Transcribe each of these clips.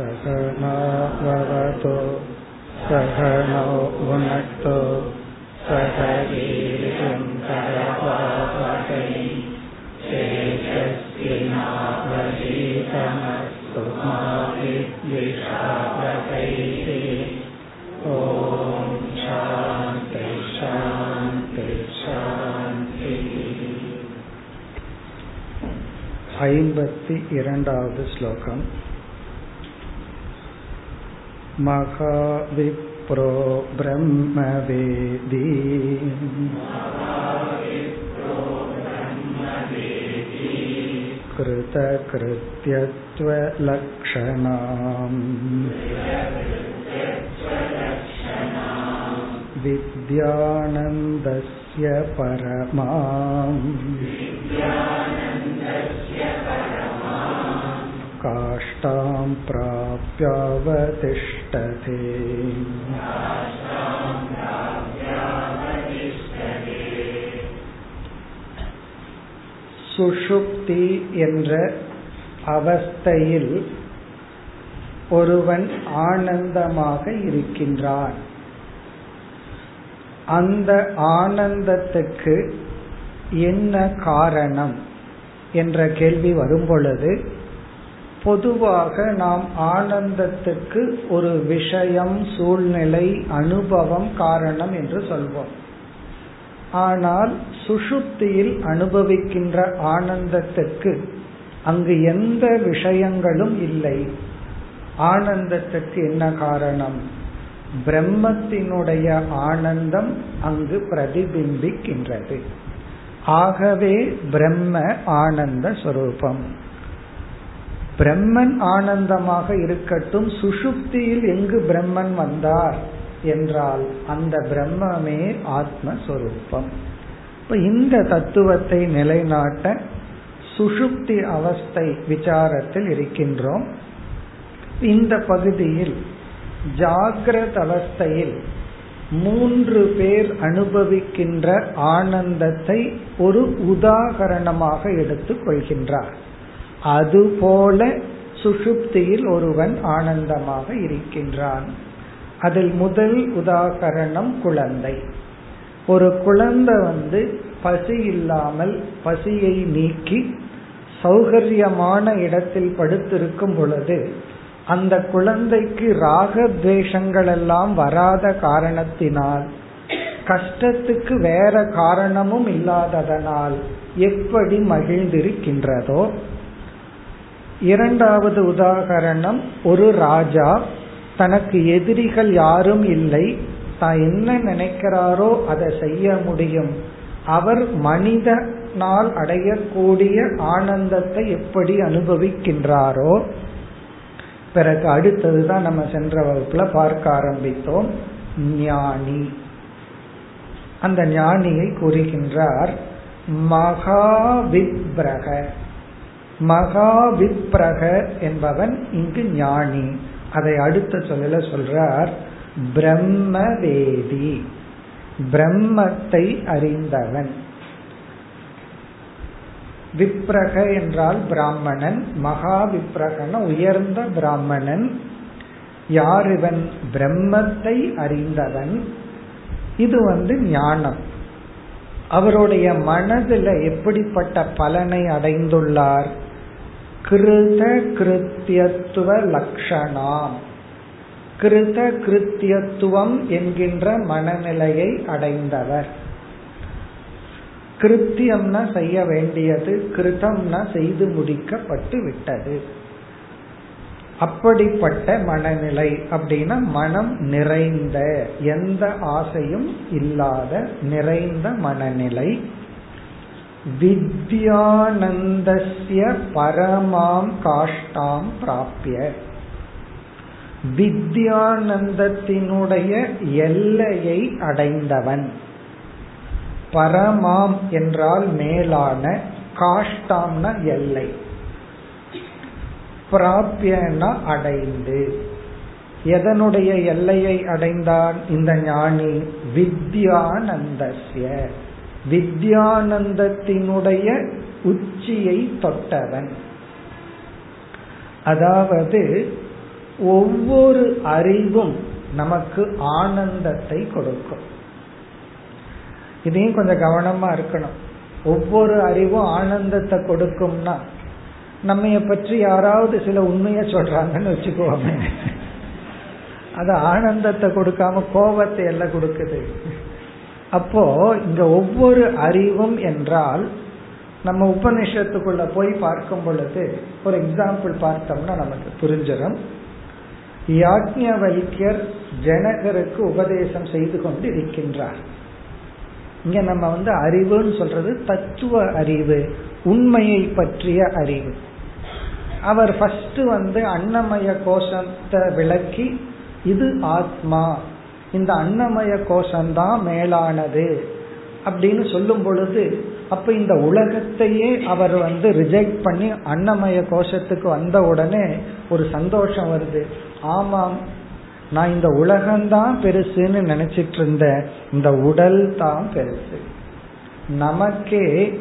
सहनाववतु सहनौ भुनक्तु सह वीर्यं करवावहै तेजस्विनावधीतमस्तु मा विद्विषावहैः ॐ शान्ति शान्ति शान्तिः ஐம்பத்தி இரண்டாவது ஸ்லோகம் महाविप्रो ब्रह्मवेदी कृतकृत्यत्वलक्षणाम् विद्यानन्दस्य परमाम् काष्ठां प्राप्यावतिष्ठते சுஷுப்தி என்ற அவஸ்தையில் ஒருவன் ஆனந்தமாக இருக்கின்றான் அந்த ஆனந்தத்துக்கு என்ன காரணம் என்ற கேள்வி வரும் பொழுது பொதுவாக நாம் ஆனந்தத்துக்கு ஒரு விஷயம் சூழ்நிலை அனுபவம் காரணம் என்று சொல்வோம். ஆனால் சுஷுப்தியில் அனுபவிக்கின்ற ஆனந்தத்துக்கு அங்கு எந்த விஷயங்களும் இல்லை. ஆனந்தத்துக்கு என்ன காரணம்? பிரம்மத்தினுடைய ஆனந்தம் அங்கு பிரதிபிம்பிக்கின்றது. ஆகவே பிரம்ம ஆனந்த ஸ்வரூபம். பிரம்மன் ஆனந்தமாக இருக்கட்டும் சுஷுப்தியில் எங்கு பிரம்மன் வந்தார் என்றால் அந்த பிரம்மமே ஆத்மஸ்வரூபம். இப்ப இந்த தத்துவத்தை நிலைநாட்ட சுஷுப்தி அவஸ்தை விசாரத்தில் இருக்கின்றோம். இந்த பகுதியில் ஜாகிரத அவஸ்தையில் மூன்று பேர் அனுபவிக்கின்ற ஆனந்தத்தை ஒரு உதாகரணமாக எடுத்துக் கொள்கின்றார். அதுபோல சுஷுப்தியில் ஒருவன் ஆனந்தமாக இருக்கின்றான். அதில் முதல் உதாகரணம் குழந்தை. ஒரு குழந்தை வந்து பசி இல்லாமல் பசியை நீக்கி சௌகரியமான இடத்தில் படுத்திருக்கும் பொழுது அந்த குழந்தைக்கு ராகத்வேஷங்கள் எல்லாம் வராத காரணத்தினால் கஷ்டத்துக்கு வேற காரணமும் இல்லாததனால் எப்படி மகிழ்ந்திருக்கின்றதோ இரண்டாவது உதாகரணம் ஒரு ராஜா தனக்கு எதிரிகள் யாரும் இல்லை. தான் என்ன நினைக்கிறாரோ அதை செய்ய முடியும். அவர் மனிதனால் அடையக்கூடிய ஆனந்தத்தை எப்படி அனுபவிக்கின்றாரோ? பிறகு அடுத்ததுதான் நம்ம சென்ற வகுப்புல பார்க்க ஆரம்பித்தோம். ஞானி. அந்த ஞானியை கூறுகின்றார் மகாவிப்ரக என்பவன் இங்கு ஞானி. அதை அடுத்த சொல்லல சொல்றார் பிரம்மவேதி. பிரம்மத்தை அறிந்தவன். விப்ரக என்றால் பிராமணன் மகா விப்ரகன உயர்ந்த பிராமணன். யார் இவன் பிரம்மத்தை அறிந்தவன். இது வந்து ஞானம். அவருடைய மனதில் எப்படிப்பட்ட பலனை அடைந்துள்ளார்? கிருத கிருத்தியத்துவ லட்சணாம் கிருத கிருத்தியத்துவம் என்கின்ற மனநிலையை அடைந்தவர். கிருத்தியம்னா செய்ய வேண்டியது கிருதம்னா செய்து முடிக்கப்பட்டு விட்டது. அப்படிப்பட்ட மனநிலை அப்படின்னா மனம் நிறைந்த எந்த ஆசையும் இல்லாத நிறைந்த மனநிலை. வித்யானந்தஸ்ய பரமாம் காஷ்டாம் பிராப்பிய வித்யானந்தத்தினுடைய எல்லையை அடைந்தவன். பரமாம் என்றால் மேலான காஷ்டாம்னா எல்லை. பிராப்பியனா அடைந்து. எதனுடைய எல்லையை அடைந்தான் இந்த ஞானி? வித்யானந்தஸ்ய. வித்யானந்தத்தினுடைய உச்சியை தொட்டவன். அதாவது ஒவ்வொரு அறிவும் நமக்கு ஆனந்தத்தை கொடுக்கும். இதையும் கொஞ்சம் கவனமா இருக்கணும். ஒவ்வொரு அறிவும் ஆனந்தத்தை கொடுக்கும்னா நம்ம பற்றி யாராவது சில உண்மைய சொல்றாங்கன்னு வச்சுக்கோமே. அது ஆனந்தத்தை கொடுக்காம கோபத்தை எல்லாம் கொடுக்குது. அப்போ இங்க ஒவ்வொரு அறிவும் என்றால் நம்ம உபநிஷத்துக்குள்ள போய் பார்க்கும் பொழுது ஒரு எக்ஸாம்பிள் பார்த்தோம்னா நமக்கு புரிஞ்சிடும். யாக்ஞவல்யர் ஜனகருக்கு உபதேசம் செய்து கொண்டு இருக்கின்றார் இங்க நம்ம வந்து அறிவுன்னு சொல்றது தத்துவ அறிவு உண்மையை பற்றிய அறிவு. அவர் ஃபர்ஸ்ட் வந்து அன்னமய கோஷத்தை விளக்கி இது ஆத்மா இந்த அன்னமய கோஷம்தான் மேலானது அப்படின்னு சொல்லும் பொழுது அப்ப இந்த உலகத்தையே அவர் வந்து ரிஜெக்ட் பண்ணி அன்னமய கோஷத்துக்கு வந்த உடனே ஒரு சந்தோஷம் வருது. ஆமாம் நான் இந்த உலகம்தான் பெருசுன்னு நினைச்சிட்டு இருந்தேன். இந்த உடல் தான் பெருசு. நமக்கே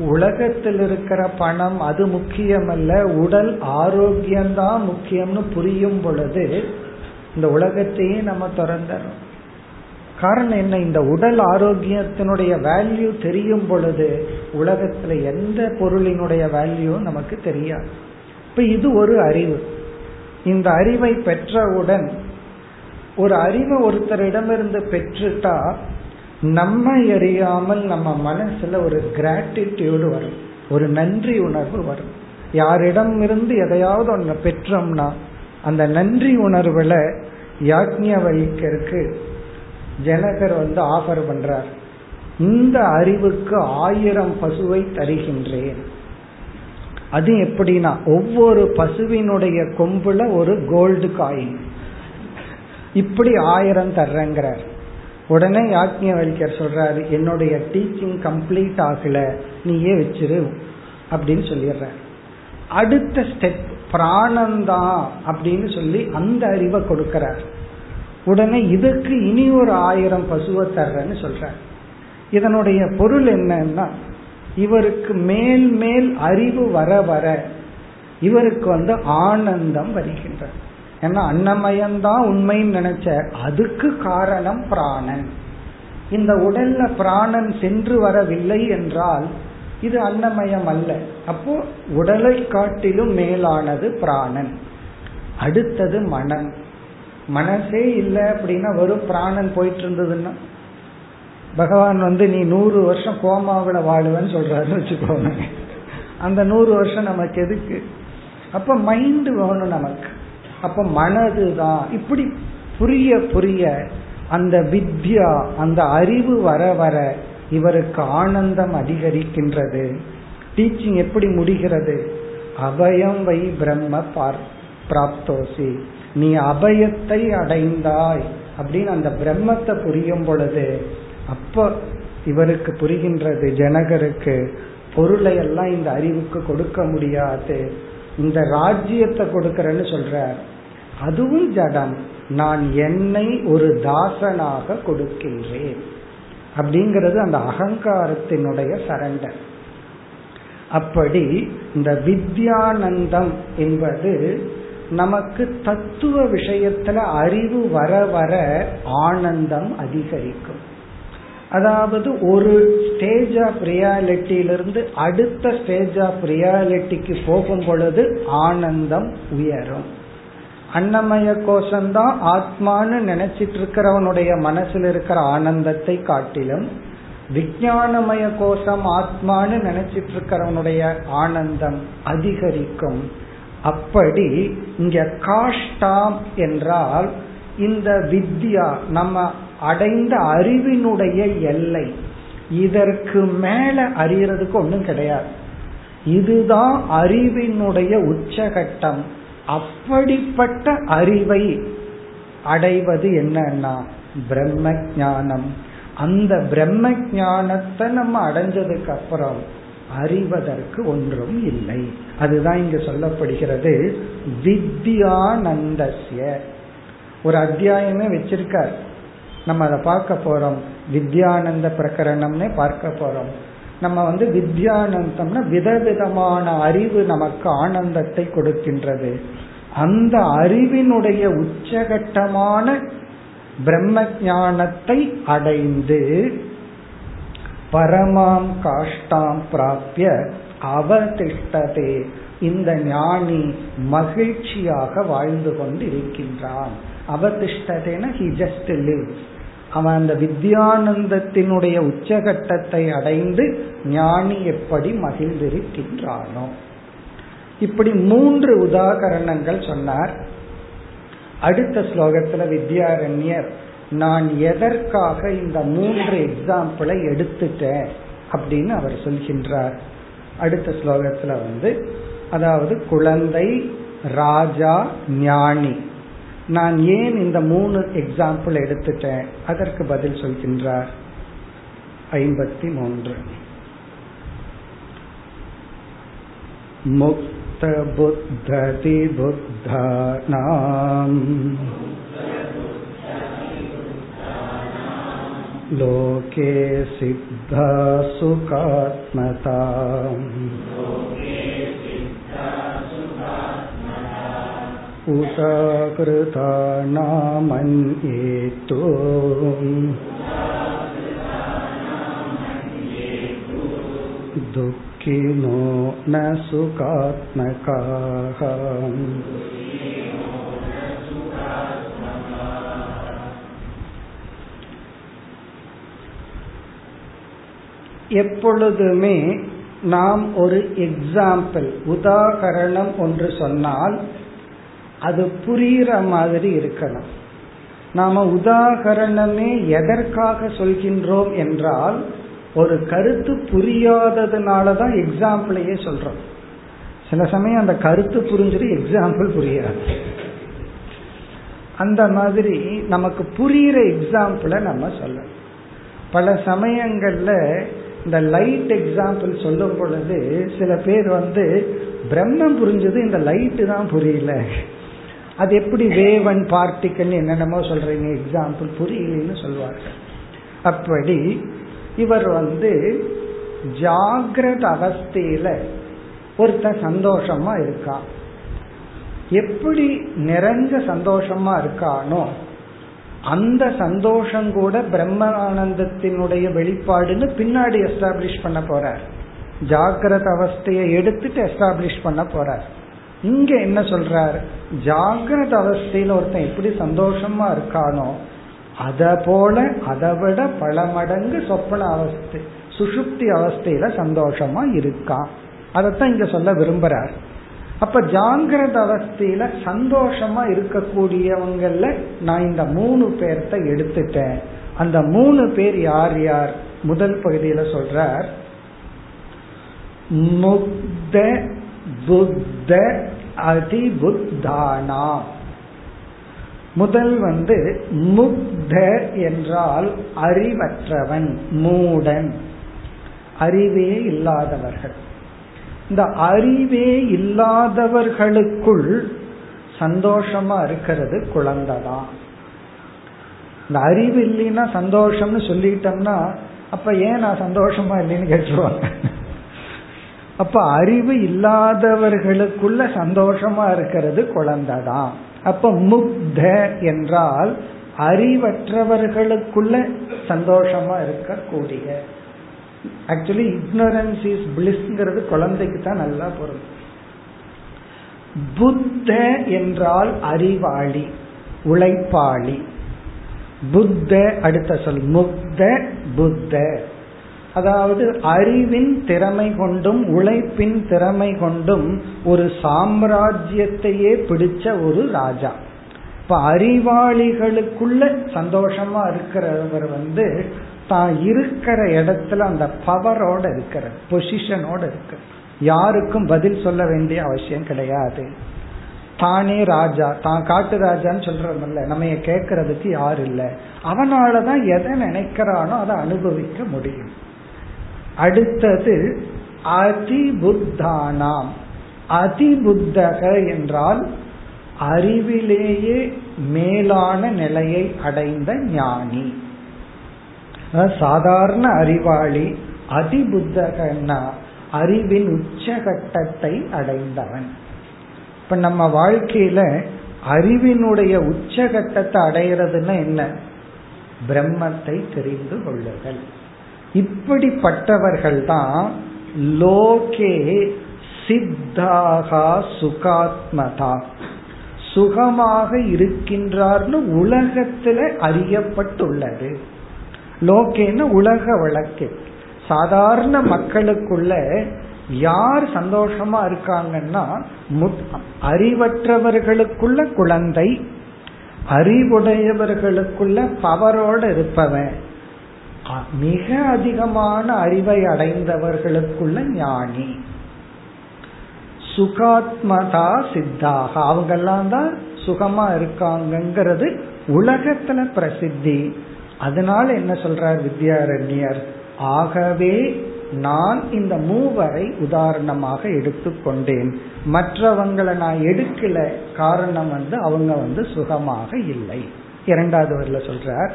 உலகத்தில் இருக்கிற பணம் அது முக்கியமல்ல உடல் ஆரோக்கியம்தான் முக்கியம்னு புரியும் பொழுது இந்த உலகத்தையே நம்ம திறந்துறோம். காரணம் என்ன? இந்த உடல் ஆரோக்கியத்தினுடைய வேல்யூ தெரியும் பொழுது உலகத்துல எந்த பொருளினுடைய வேல்யூ நமக்கு தெரியாது. இப்ப இது ஒரு அறிவு. இந்த அறிவை பெற்றவுடன் ஒரு அறிவை ஒருத்தரிடமிருந்து பெற்றுட்டா நம்ம அறியாமல் நம்ம மனசுல ஒரு கிராட்டிடியூடு வரும். ஒரு நன்றி உணர்வு வரும். யாரிடம் இருந்து எதையாவது ஒன்று பெற்றோம்னா அந்த நன்றி உணர்வுல யாக்ஞவல்யருக்கு ஜனகர் வந்து ஆஃபர் பண்றார். இந்த அறிவுக்கு ஆயிரம் பசுவை தருகின்றேன். அது எப்படின்னா ஒவ்வொரு பசுவினுடைய கொம்புல ஒரு கோல்டு காயின் இப்படி ஆயிரம் தர்றங்கிறார். உடனே யாக்ஞவல்யர் சொல்றாரு என்னுடைய டீச்சிங் கம்ப்ளீட் ஆகல நீயே வச்சிரு அப்படின்னு சொல்லிடுற அடுத்த ஸ்டெப் பிராணந்தா அப்படின்னு சொல்லி அந்த அறிவை கொடுக்கிறார். உடனே இதுக்கு இனி ஒரு ஆயிரம் பசுவை தர்றேன்னு சொல்றார். இதனுடைய பொருள் என்னன்னா இவருக்கு மேல் மேல் அறிவு வர வர இவருக்கு வந்து ஆனந்தம் வருகின்ற ஏன்னா அன்னமயம்தான் உண்மைன்னு நினைச்ச அதுக்கு காரணம் பிராணன். இந்த உடல்ல பிராணன் சென்று வரவில்லை என்றால் இது அன்னமயம் அல்ல அப்போ உடலை காட்டிலும் மேலானது பிராணன். அடுத்தது மனம் மனசே இல்லை அப்படின்னா வெறும் பிராணன் போயிட்டு இருந்ததுன்னா பகவான் வந்து நீ நூறு வருஷம் கோமாவில் வாழுவேன்னு சொல்றாருன்னு வச்சுக்கோங்க. அந்த நூறு வருஷம் நமக்கு எதுக்கு? அப்ப மைண்டு வேணும் நமக்கு. அப்ப மனது தான் இப்படி புரிய புரிய அந்த வித்யா அந்த அறிவு வர வர இவருக்கு ஆனந்தம் அதிகரிக்கின்றது. டீச்சிங் எப்படி முடிகிறது? அபயம் வை பிரம்ம பார் பிராப்தோசி. நீ அபயத்தை அடைந்தாய் அப்படின்னு அந்த பிரம்மத்தை புரியும் பொழுது அப்ப இவருக்கு புரிகின்றது ஜனகருக்கு பொருளை எல்லாம் இந்த அறிவுக்கு கொடுக்க முடியாது. இந்த ராஜ்யத்தை கொடுக்கறேன்னு சொல்ற அதுவும் ஜடம். நான் என்னை ஒரு தாசனாக கொடுக்கின்றேன். அப்படிங்கிறது அந்த அகங்காரத்தினுடைய சரண்டர் அப்படி இந்த வித்யானந்தம் என்பது நமக்கு தத்துவ விஷயத்துல அறிவு வர வர ஆனந்தம் அதிகரிக்கும். அதாவது ஒரு ஸ்டேஜ் ஆஃப் ரியாலிட்டியிலிருந்து அடுத்த ஸ்டேஜ் ஆஃப் ரியாலிட்டிக்கு போகும் பொழுது ஆனந்தம் உயரும். அன்னமய கோஷம்தான் ஆத்மான்னு நினைச்சிட்டு இருக்கிறவனுடைய மனசில் இருக்கிற ஆனந்தத்தை காட்டிலும் விஜயானமய கோஷம் ஆத்மான்னு நினைச்சிட்டு இருக்கிறவனுடைய ஆனந்தம் அதிகரிக்கும். அப்படி இங்க காஷ்டாம் என்றால் இந்த வித்யா நம்ம அடைந்த அறிவினுடைய எல்லை இதற்கு மேல அறியறதுக்கு ஒன்றும் கிடையாது. இதுதான் அறிவினுடைய உச்சகட்டம். அப்படிப்பட்ட அறிவை அடைவது என்னன்னா பிரம்ம ஞானம் அந்த பிரம்ம ஞானத்தை நம்ம அடைஞ்சதுக்கு அப்புறம் அறிவதற்கு ஒன்றும் இல்லை. அதுதான் இங்கு சொல்லப்படுகிறது வித்யானந்தசிய ஒரு அத்தியாயமே வச்சிருக்கார். நம்ம அதை பார்க்க போறோம். வித்யானந்த பிரகரணம்னே பார்க்க போறோம். நம்ம வந்து வித்யானந்தம்னா விதவிதமான அறிவு நமக்கு ஆனந்தத்தை கொடுக்கின்றது. அந்த அறிவினுடைய உச்சகட்டமான பிரம்ம ஞானத்தை அடைந்து பரமாம் காஷ்டாம் பிராபிய அவதிஷ்டதே. இந்த ஞானி மகிழ்ச்சியாக வாழ்ந்து கொண்டு இருக்கின்றான் அவதிஷ்டதேன ஹி ஜஸ்ட் லிவ்ஸ் அவன் அந்த வித்யானந்தத்தினுடைய உச்சகட்டத்தை அடைந்து ஞானி எப்படி மகிழ்ந்திருக்கின்றானோ. இப்படி மூன்று உதாகரணங்கள் சொன்னார். அடுத்த ஸ்லோகத்துல வித்யாரண்யர் நான் எதற்காக இந்த மூன்று எக்ஸாம்பிளை எடுத்துட்டேன்? அப்படின்னு அவர் சொல்கின்றார். அடுத்த ஸ்லோகத்துல வந்து அதாவது குழந்தை ராஜா ஞானி. நான் ஏன் இந்த மூணு எக்ஸாம்பிள் எடுத்துட்டேன் அதற்கு பதில் சொல்கின்றார் ஐம்பத்தி மூன்று முக்த புத்ததி புத்தானாம் लोके सिद्धा सुखात्मताम् उदाकृता नामन्येतो दुःखिनो न सुखात्मकाः எப்பொழுதுமே நாம் ஒரு எக்ஸாம்பிள் உதாகரணம் ஒன்று சொன்னால் அது புரிகிற மாதிரி இருக்கணும். நாம உதாகரணமே எதற்காக சொல்கின்றோம் என்றால் ஒரு கருத்து புரியாததுனால தான் எக்ஸாம்பிளையே சொல்றோம். சில சமயம் அந்த கருத்து புரிஞ்சிட்டு எக்ஸாம்பிள் புரியாது. அந்த மாதிரி நமக்கு புரிகிற எக்ஸாம்பிளை நம்ம சொல்லணும். பல சமயங்கள்ல இந்த லைட் எக்ஸாம்பிள் சொல்லும் பொழுது சில பேர் வந்து பிரம்மம் புரிஞ்சது இந்த லைட்டு தான் புரியல. அது எப்படி வேவன் பார்ட்டிக்கல் என்னென்னமோ சொல்றீங்க எக்ஸாம்பிள் புரியலன்னு சொல்வார்கள். அப்படி இவர் வந்து ஜாகிரத அவஸ்தையில ஒருத்தன் சந்தோஷமா இருக்கான் எப்படி நிறைஞ்ச சந்தோஷமா இருக்கானோ அந்த சந்தோஷம் கூட பிரம்மானந்தத்தினுடைய வெளிப்பாடுன்னு பின்னாடி எஸ்டாப்ளிஷ் பண்ண போறார். ஜாகிரத அவஸ்தையை எடுத்துட்டு எஸ்டாப்ளிஷ் பண்ண போறார். இங்க என்ன சொல்றார்? ஜாகிரத அவஸ்தையில ஒருத்தன் எப்படி சந்தோஷமா இருக்கானோ அத போல அதை விட பல மடங்கு சொப்பன அவஸ்தை சுசுப்தி அவஸ்தையில சந்தோஷமா இருக்கான் அதைத்தான் இங்க சொல்ல விரும்புறார். அப்ப ஜாங்கிரத அவஸ்தையில சந்தோஷமா இருக்கக்கூடியவங்கல்ல நான் இந்த மூணு பேர்த்த எடுத்துட்டேன். அந்த மூணு பேர் யார் யார்? முதல் பகுதியில சொல்றார். முக்த புத்த அதிபுத்தானா முதல் வந்து முக்த என்றால் அறிவற்றவன் மூடன். அறிவே இல்லாதவர்கள். இந்த அறிவே இல்லாதவர்களுக்குள் சந்தோஷமா இருக்கிறது குழந்தைதான். இந்த அறிவு இல்லைன்னா சந்தோஷம்னு சொல்லிட்டோம்னா அப்ப ஏன் நான் சந்தோஷமா இல்லைன்னு கேட்டுருவாங்க? அப்ப அறிவு இல்லாதவர்களுக்குள்ள சந்தோஷமா இருக்கிறது குழந்தைதான். அப்ப முக்த என்றால் அறிவற்றவர்களுக்குள்ள சந்தோஷமா இருக்கக்கூடிய. ஆக்சுவலி இக்னோரன்ஸ் இஸ் பிளிஸ்ங்கிறது குழந்தைக்கு தான் நல்லா பொருள் புத்த என்றால் அறிவாளி உழைப்பாளி. புத்த அடுத்த சொல் முக்த புத்த. அதாவது அறிவின் திறமை கொண்டும் உழைப்பின் திறமை கொண்டும் ஒரு சாம்ராஜ்யத்தையே பிடிச்ச ஒரு ராஜா. இப்ப அறிவாளிகளுக்குள்ள சந்தோஷமா இருக்கிறவர் வந்து தான் இருக்கிற இடத்துல அந்த பவரோட இருக்கிற பொசிஷனோட இருக்கு யாருக்கும் பதில் சொல்ல வேண்டிய அவசியம் கிடையாது. தானே ராஜா தான் காட்டு ராஜான்னு சொல்றோம்ல நம்ம கேட்கறதுக்கு யார் இல்லை? அவனாலதான் எதை நினைக்கிறானோ அதை அனுபவிக்க முடியும். அடுத்தது அதிபுத்தானாம். அதிபுத்தக என்றால் அறிவிலேயே மேலான நிலையை அடைந்த ஞானி. சாதாரண அறிவாளி அதிபுத்தகன்னா அறிவின் உச்சகட்டத்தை அடைந்தவன். இப்ப நம்ம வாழ்க்கையில அறிவினுடைய உச்சகட்டத்தை அடைகிறதுன்னா என்ன? பிரம்மத்தை தெரிந்து கொள்ளுதல். இப்படிப்பட்டவர்கள் தான் லோகே சித்தாகா சுகாத்மதா. சுகமாக இருக்கின்றார்னு உலகத்துல அறியப்பட்டுள்ளது. லோகேன்னு உலக வழக்கு. சாதாரண மக்களுக்குள்ள யார் சந்தோஷமா இருக்காங்கன்னா அறிவற்றவர்களுக்குள்ள குழந்தை அறிவுடையவர்களுக்குள்ள பவரோட இருப்பவன். மிக அதிகமான அறிவை அடைந்தவர்களுக்குள்ள ஞானி. சுகாத்மதா சித்தாக. அவங்கெல்லாம் தான் சுகமா இருக்காங்கிறது உலகத்துல பிரசித்தி. அதனால என்ன சொல்றார் வித்யாரண்யர்? ஆகவே நான் இந்த மூவரை உதாரணமாக எடுத்துக்கொண்டேன் மற்றவங்களை நான் எடுக்கல. காரணம் வந்து அவங்க வந்து சுகமாக இல்லை. இரண்டாவது வரல சொல்றார்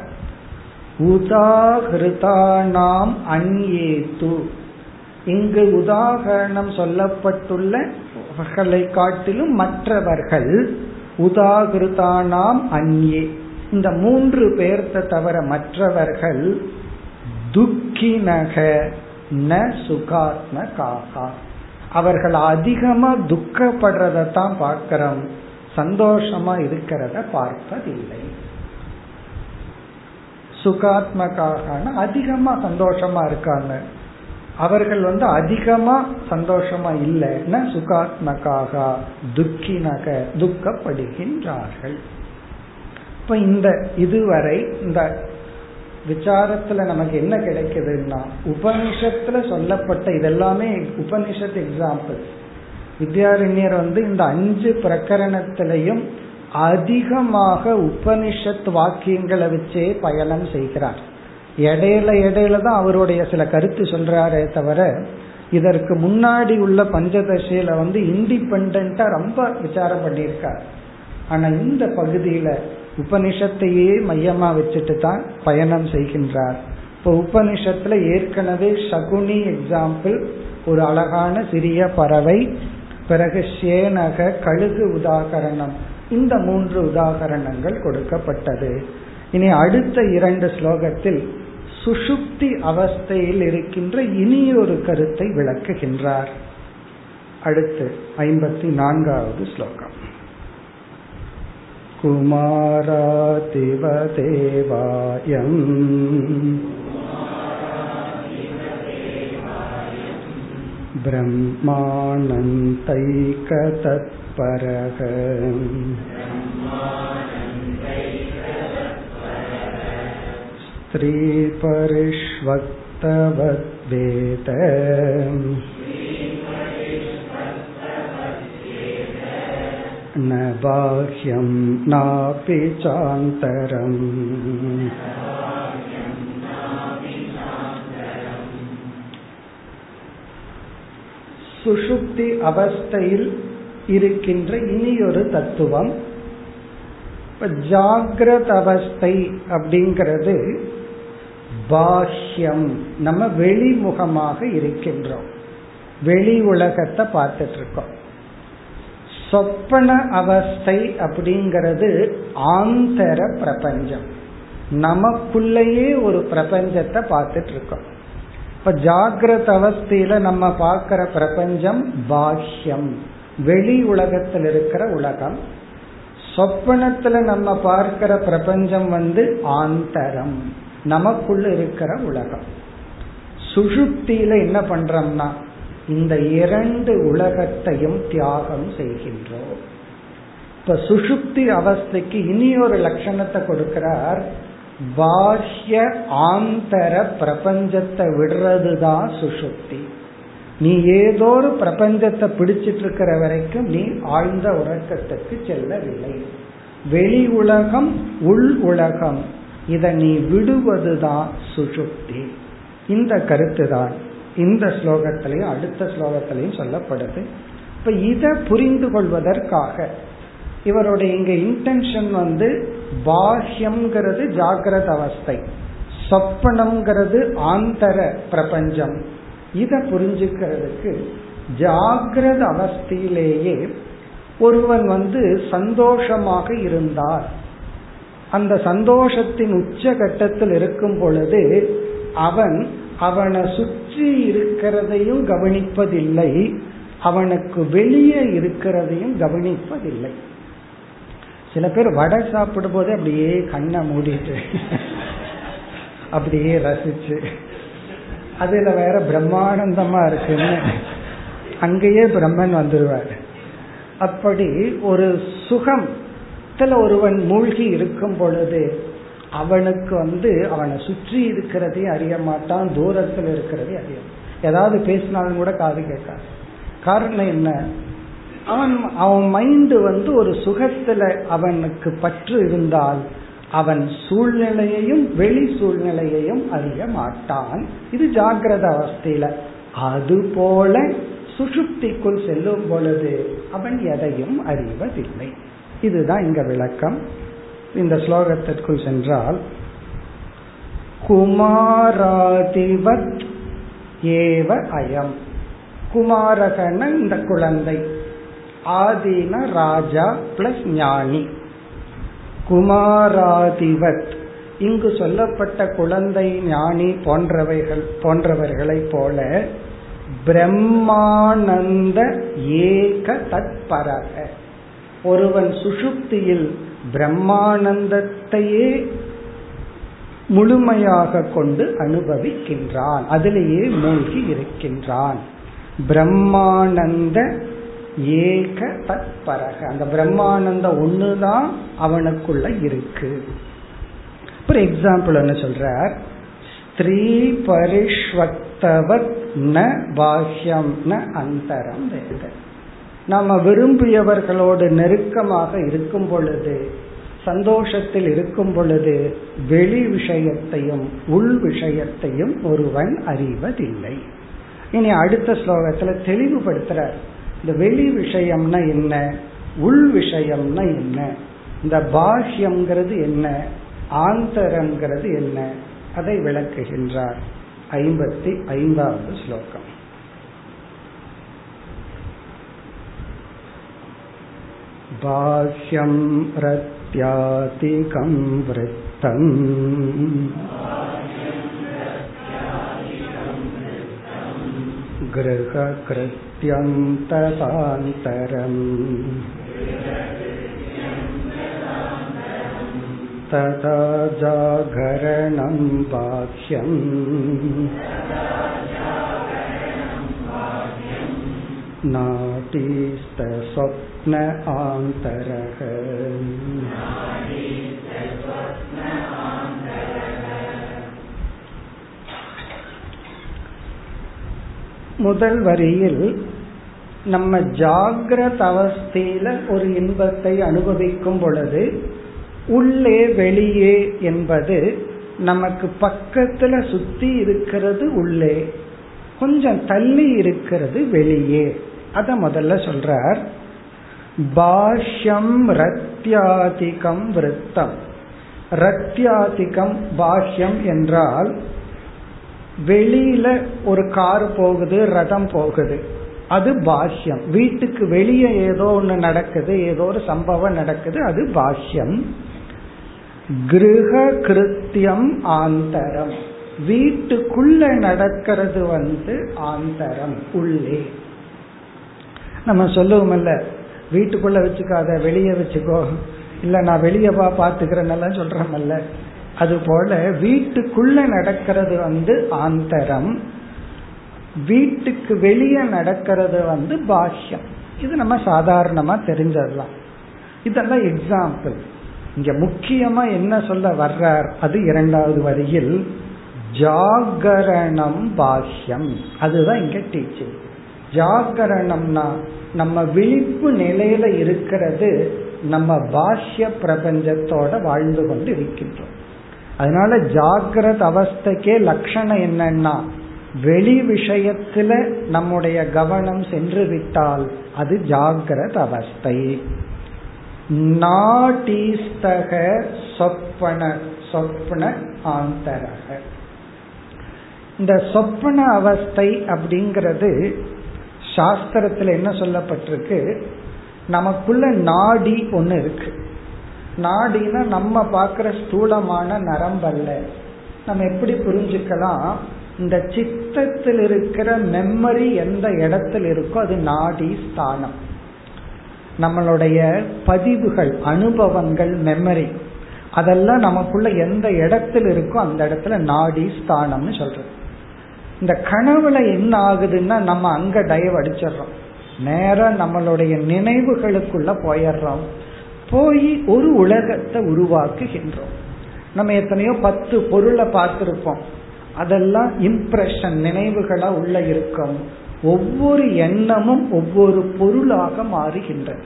உதாகிருதானாம் அந்நேத்து இங்கு உதாகரணம் சொல்லப்பட்டுள்ளவர்களை காட்டிலும் மற்றவர்கள் உதாகிருதானாம் அந்யே. இந்த மூன்று பேர்த்த தவிர மற்றவர்கள் துக்கினக ந சுகாத்ம காகா அவர்கள் அதிகமா துக்கப்படுறத தான் பார்க்கிறோம். சந்தோஷமா இருக்கிறத பார்ப்பதில்லை. சுகாத்மகாக அதிகமா சந்தோஷமா இருக்காங்க. அவர்கள் வந்து அதிகமா சந்தோஷமா இல்லைன்னா சுகாத்மகாக துக்கினக துக்கப்படுகின்றார்கள். இப்ப இந்த இதுவரை இந்த விசாரத்துல நமக்கு என்ன கிடைக்குதுன்னா உபனிஷத்துல சொல்லப்பட்ட இதெல்லாமே உபனிஷத் எக்ஸாம்பிள் வித்யாரண்யர் வந்து இந்த அஞ்சு பிரகரணத்திலையும் அதிகமாக உபனிஷத் வாக்கியங்களை வச்சே பயணம் செய்கிறார். இடையில இடையில தான் அவருடைய சில கருத்து சொல்றாரே தவிர இதற்கு முன்னாடி உள்ள பஞ்சதசையில வந்து இண்டிபெண்டா ரொம்ப விசாரம் பண்ணியிருக்கார். ஆனா இந்த பகுதியில உபனிஷத்தையே மையமா வச்சுட்டு தான் பயணம் செய்கின்றார். இப்போ உபனிஷத்துல ஏற்கனவே சகுனி எக்ஸாம்பிள் ஒரு அழகான சிறிய பறவை பிறகு சேனக கழுகு உதாகரணம் இந்த மூன்று உதாகரணங்கள் கொடுக்கப்பட்டது இனி அடுத்த இரண்டு ஸ்லோகத்தில் சுஷுப்தி அவஸ்தையில் இருக்கின்ற இனியொரு கருத்தை விளக்குகின்றார் அடுத்து ஐம்பத்தி நான்காவது ஸ்லோகம் कुमारातिव देवायम् ब्रह्मानन्तैकतत्परः स्त्रीपरिष्वक्तवद्वेद न बाह्यं नापि चान्तरम् சுஷுப்தி அவஸ்தையில் இருக்கின்ற இனியொரு தத்துவம். இப்ப ஜாகிரத அவஸ்தை அப்படிங்கிறது பாஹ்யம். நம்ம வெளிமுகமாக இருக்கின்றோம். வெளி உலகத்தை பார்த்துட்டு இருக்கோம் சொப்பன அவஸ்தை அப்படிங்கிறது ஆந்தர பிரபஞ்சம். நமக்குள்ளேயே ஒரு பிரபஞ்சத்தை பார்த்துட்டு இருக்கோம் இப்ப ஜாகிரத அவஸ்தையில நம்ம பார்க்கிற பிரபஞ்சம் பாஹ்யம். வெளி உலகத்தில் இருக்கிற உலகம். சொப்பனத்துல நம்ம பார்க்கிற பிரபஞ்சம் வந்து ஆந்தரம். நமக்குள்ள இருக்கிற உலகம். சுஷுப்தியில என்ன பண்றோம்னா இந்த இரண்டு உலகத்தையும் தியாகம் செய்கின்றோம். இப்ப சுஷுப்தி அவஸ்தைக்கு இனி ஒரு லட்சணத்தை கொடுக்கிறார். பாஹ்ய ஆந்தர பிரபஞ்சத்தை விடுறது தான் சுஷுப்தி நீ ஏதோ ஒரு பிரபஞ்சத்தை பிடிச்சிட்டு இருக்கிற வரைக்கும் நீ ஆழ்ந்த உறக்கத்துக்கு செல்லவில்லை. வெளி உலகம் உள் உலகம். இதை நீ விடுவதுதான் சுசுப்தி. இந்த கருத்து தான் இந்த ஸ்லோகத்திலையும் அடுத்த ஸ்லோகத்திலையும் சொல்லப்படுது. இப்ப இதை புரிந்து கொள்வதற்காக இவருடைய இங்க இன்டென்ஷன் வந்து பாஹ்யம்ங்கிறது ஜாகிரத அவஸ்தை. சொப்பனம்ங்கிறது ஆந்தர பிரபஞ்சம். இத புரிஞ்சுக்கிறதுக்கு ஜாகிரத அவஸ்தையிலேயே ஒருவன் வந்து சந்தோஷமாக இருந்தார். அந்த சந்தோஷத்தின் உச்ச கட்டத்தில் இருக்கும் பொழுது அவன் அவனை சுற்றி இருக்கிறதையும் கவனிப்பதில்லை அவனுக்கு வெளியே இருக்கிறதையும் கவனிப்பதில்லை. சில பேர் வடை சாப்பிடும் போதே அப்படியே கண்ணை மூடிட்டு அப்படியே ரசிச்சு அதுல வேற பிரம்மானந்தமா இருக்குன்னு. அங்கேயே பிரம்மன் வந்துடுவார் அப்படி ஒரு சுகத்துல ஒருவன் மூழ்கி இருக்கும் பொழுது அவனுக்கு வந்து அவனை சுற்றி இருக்கிறதையும் அறிய மாட்டான் தூரத்தில் இருக்கிறதையும் அறிய ஏதாவது பேசினாலும் கூட காது கேட்காது. காரணம் என்ன? அவன் அவன் மைண்டு வந்து ஒரு சுகத்துல அவனுக்கு பற்று இருந்தால் அவன் சூழ்நிலையையும் வெளி சூழ்நிலையையும் அறிய மாட்டான். இது ஜாகிரத அவஸ்தையில. அதுபோல சுஷுப்திக்குள் செல்லும் பொழுது அவன் எதையும் அறிவதில்லை. இதுதான் இங்க விளக்கம். இந்த ஸ்லோகத்திற்குள் சென்றால் குமாராதிவத் ஏவ அயம். குமாரகன இந்த குழந்தை. ஆதீன ராஜா பிளஸ் ஞானி. குமாராதிவத். இங்கு சொல்லப்பட்ட குழந்தை ஞானி போன்றவைகள் போன்றவர்களைப் போல பிரம்மானந்த ஏக தற்பரக ஒருவன் சுஷுப்தியில் பிரம்மானந்தத்தையே முழுமையாக கொண்டு அனுபவிக்கின்றான். அதிலேயே மூழ்கி இருக்கின்றான். பிரம்மானந்த ஏக தத்பரக. அந்த பிரம்மானந்த ஒண்ணுதான் அவனுக்குள்ள இருக்கு. ஒரு எக்ஸாம்பிள் என்ன சொல்றார்? ஸ்திரீ பரிஷ்வத்தவத் ந பாஹ்யம் ந அந்தரம் வேத. நம்ம விரும்பியவர்களோடு நெருக்கமாக இருக்கும் பொழுது சந்தோஷத்தில் இருக்கும் பொழுது வெளி விஷயத்தையும் உள் விஷயத்தையும் ஒருவன் அறிவதில்லை. இனி அடுத்த ஸ்லோகத்துல தெளிவுபடுத்துறார். இந்த வெளி விஷயம்னா என்ன உள் விஷயம்னா என்ன இந்த பாஷ்யம்ங்கிறது என்ன ஆந்தரங்கிறது என்ன அதை விளக்குகின்றார் ஐம்பத்தி ஐந்தாவது ஸ்லோகம் बाह्यं रत्यातिकं वृत्तम् गृहकृत्यं तथान्तरम् तथा जागरणं बाह्यम् नाटीस्तस्वप्न आन्तरः முதல் வரியில் நம்ம ஜாகிரத அவஸ்தையில ஒரு இன்பத்தை அனுபவிக்கும் பொழுது உள்ளே வெளியே என்பது நமக்கு பக்கத்துல சுத்தி இருக்கிறது உள்ளே கொஞ்சம் தள்ளி இருக்கிறது வெளியே. அத முதல்ல சொல்றார். பாஷ்யம் ரத்யாதிகம் விருத்தம். ரத்யாதிகம் பாஷ்யம் என்றால் வெளியில ஒரு கார் போகுது ரதம் போகுது. அது பாஷ்யம். வீட்டுக்கு வெளியே ஏதோ ஒன்று நடக்குது ஏதோ ஒரு சம்பவம் நடக்குது அது பாஷ்யம். கிரக கிருத்தியம் ஆந்தரம். வீட்டுக்குள்ள நடக்கிறது வந்து ஆந்தரம் உள்ளே. நம்ம சொல்லுவோம்ல வீட்டுக்குள்ள வச்சுக்காத வெளியே வச்சுக்கோ. இல்ல நான் வெளியே பா பாத்துக்கிறேன்னு சொல்றமல்ல அது போல வீட்டுக்குள்ள நடக்கிறது வந்து ஆந்தரம் வீட்டுக்கு வெளியே நடக்கிறது வந்து பாஷ்யம் இது நம்ம சாதாரணமா தெரிஞ்சிடலாம் இதெல்லாம் எக்ஸாம்பிள் இங்க முக்கியமா என்ன சொல்ல வர்றார்? அது இரண்டாவது வரியில் ஜாகரணம் பாஷ்யம் அதுதான் இங்க டீச்சிங் ஜாகரணம்னா நம்ம விழிப்பு நிலையில இருக்கிறது நம்ம பாஷ்ய பிரபஞ்சத்தோட வாழ்ந்து கொண்டு இருக்கின்றோம். அதனால ஜாகிரத அவஸ்தைக்கே லட்சணம் என்னன்னா வெளி விஷயத்துல நம்முடைய கவனம் சென்று விட்டால் அது ஜாகிரத அவஸ்தை. நாடீஸ்தக சொப்பன சொப்பன ஆந்தரக. இந்த சொப்பன அவஸ்தை அப்படிங்கிறது சாஸ்திரத்துல என்ன சொல்லப்பட்டிருக்கு? நமக்குள்ள நாடி ஒன்று இருக்கு. நாடினா நம்ம பார்க்குற ஸ்தூலமான நரம்பல்ல. நம்ம எப்படி புரிஞ்சுக்கலாம்? இந்த சித்தத்தில் இருக்கிற மெமரி எந்த இடத்துல இருக்கோ அது நாடி ஸ்தானம். நம்மளுடைய பதிவுகள் அனுபவங்கள் மெமரி அதெல்லாம் நமக்குள்ள எந்த இடத்துல இருக்கோ அந்த இடத்துல நாடி ஸ்தானம்னு சொல்றது. இந்த கனவுல என்ன ஆகுதுன்னா நம்ம அங்க டயவ் அடிச்சிடுறோம். நேரம் நம்மளுடைய நினைவுகளுக்குள்ள போயிடுறோம். போய் ஒரு உலகத்தை உருவாக்குகின்றோம். நம்ம எத்தனையோ பத்து பொருளை பார்த்திருப்போம். அதெல்லாம் இம்ப்ரெஷன் நினைவுகளா உள்ள இருக்கும். ஒவ்வொரு எண்ணமும் ஒவ்வொரு பொருளாக மாறுகின்றது.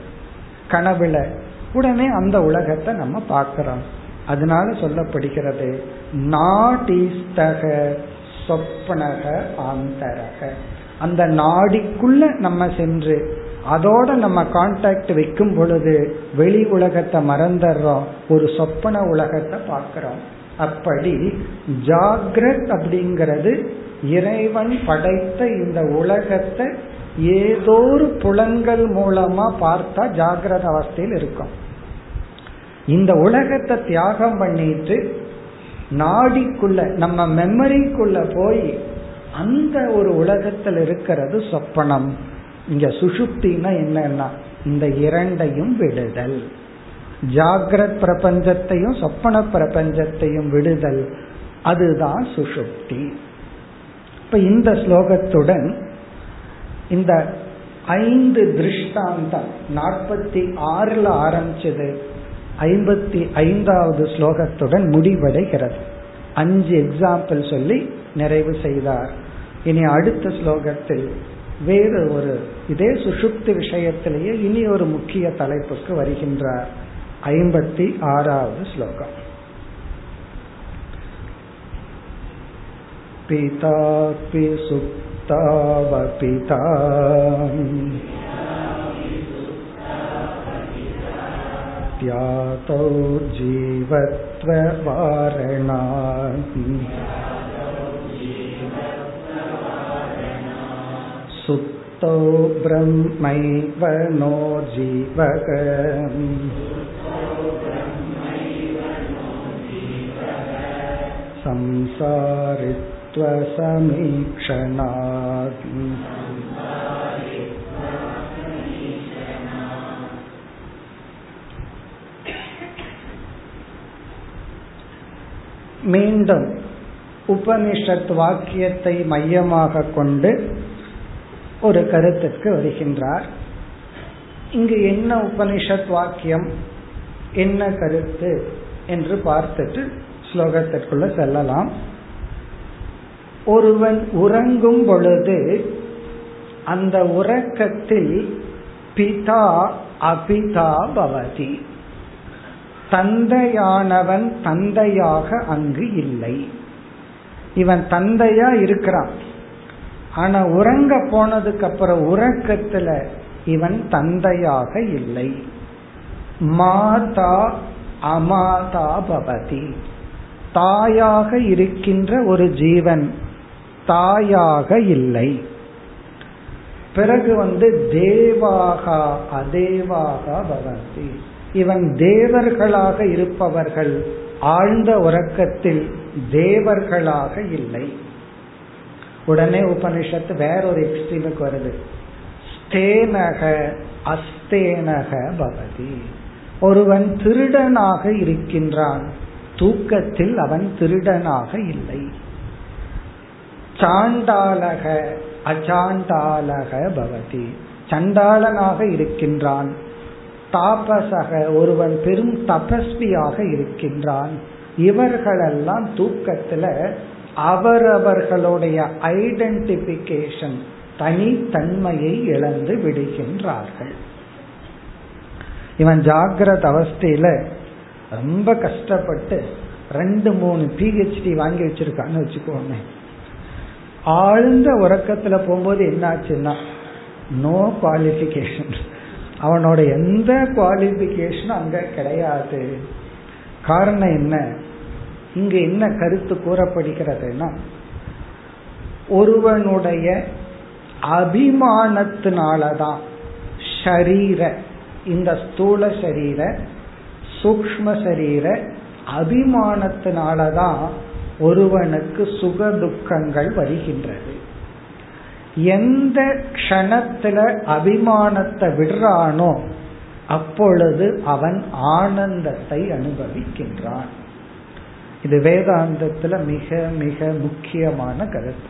கனவுல உடனே அந்த உலகத்தை நம்ம பார்க்கிறோம். அதனால சொல்லப்படுகிறது நாடிஸ்தக சொப்பனக ஆந்தரக. அந்த நாடிக்குள்ள நம்ம சென்று அதோட நம்ம கான்டாக்ட் வைக்கும் பொழுது வெளி உலகத்தை மறந்துடுறோம் ஒரு சொப்பன உலகத்தை பார்க்கிறோம். அப்படி ஜாகிரத் அப்படிங்கிறது இறைவன் படைத்த இந்த உலகத்தை ஏதோ ஒரு புலங்கள் மூலமா பார்த்தா ஜாகிரத அவஸ்தையில் இருக்கும். இந்த உலகத்தை தியாகம் பண்ணிட்டு நாடிக்குள்ள நம்ம மெமரிக்குள்ள போய் அந்த ஒரு உலகத்தில் இருக்கிறது சொப்பனம். இங்க சுசுப்தினா என்னன்னா இந்த இரண்டையும் விடுதல். ஜாகிரத் பிரபஞ்சத்தையும் சொப்பன பிரபஞ்சத்தையும் விடுதல். அதுதான் சுஷுப்தி இப்ப இந்த ஸ்லோகத்துடன் இந்த ஐந்து திருஷ்டாந்தம் நாற்பத்தி ஆறுல ஆரம்பிச்சது ஐம்பத்தி ஐந்தாவது ஸ்லோகத்துடன் முடிவடைகிறது. அஞ்சு எக்ஸாம்பிள் சொல்லி நிறைவு செய்தார். இனி அடுத்த ஸ்லோகத்தில் வேறு ஒரு இதே சுஷுப்தி விஷயத்திலேயே இனி ஒரு முக்கிய தலைப்புக்கு வருகின்றார் ஐம்பத்தி ஆறாவது ஸ்லோகம் पितापि सुप्तावपिता त्यातौ जीवत्ववारणा सुप्तौ ब्रह्मैव नो जीवक संसारित्वसमीक्षणात् மீண்டும் உபனிஷத் வாக்கியத்தை மையமாக கொண்டு ஒரு கருத்துக்கு வருகின்றார். இங்கு என்ன உபனிஷத் வாக்கியம் என்ன கருத்து என்று பார்த்துட்டு ஸ்லோகத்திற்குள்ள செல்லலாம். ஒருவன் உறங்கும் பொழுது அந்த உறக்கத்தில் பிதா அபிதா பவதி. தந்தையானவன் தந்தையாக அங்கு இல்லை. இவன் தந்தையா இருக்கிறான். ஆனா உறங்க போனதுக்கு அப்புறம் உறக்கத்துல இவன் தந்தையாக இல்லை. மாதா அமாதா பவதி. தாயாக இருக்கின்ற ஒரு ஜீவன் தாயாக இல்லை. பிறகு வந்து தேவாகா அதேவாகா பவந்தி இவன் தேவர்களாக இருப்பவர்கள் ஆழ்ந்த உறக்கத்தில் தேவர்களாக இல்லை. உடனே உபனிஷத்து வேற ஒரு எக்ஸ்ட்ரீமுக்கு வருது. ஸ்தேனக அஸ்தேனக பவதி. ஒருவன் திருடனாக இருக்கின்றான். தூக்கத்தில் அவன் திருடனாக இல்லை. சாண்டாலக அச்சாண்டாலக பவதி. சண்டாளனாக இருக்கின்றான். தாபசக ஒருவன் பெரும் தபஸ்வியாக இருக்கின்றான். இவர்களெல்லாம் தூக்கத்துல அவரவர்களுடைய ஐடென்டிபிகேஷன் தனித்தன்மையை இழந்து விடுகின்றார்கள். இவன் ஜாகிரத அவஸ்தையில ரொம்ப கஷ்டப்பட்டு ரெண்டு மூணு பிஹெச்டி வாங்கி வச்சிருக்கான்னு வச்சுக்கோமே. ஆழ்ந்த உறக்கத்துல போகும்போது என்னாச்சுன்னா நோ குவாலிபிகேஷன் அவனோட எந்த குவாலிபிகேஷனும் அங்க கிடையாது. காரணம் என்ன? இங்கு என்ன கருத்து கூறப்படுகிறதுனா ஒருவனுடைய அபிமானத்தினாலதான் ஷரீர இந்த ஸ்தூல சரீர சூக்ம சரீர அபிமானத்தினாலதான் ஒருவனுக்கு சுக துக்கங்கள் வருகின்றது. எந்த க்ஷணத்துல அபிமானத்தை விடுறானோ அப்பொழுது அவன் ஆனந்தத்தை அனுபவிக்கின்றான். இது வேதாந்தத்துல மிக மிக முக்கியமான கருத்து.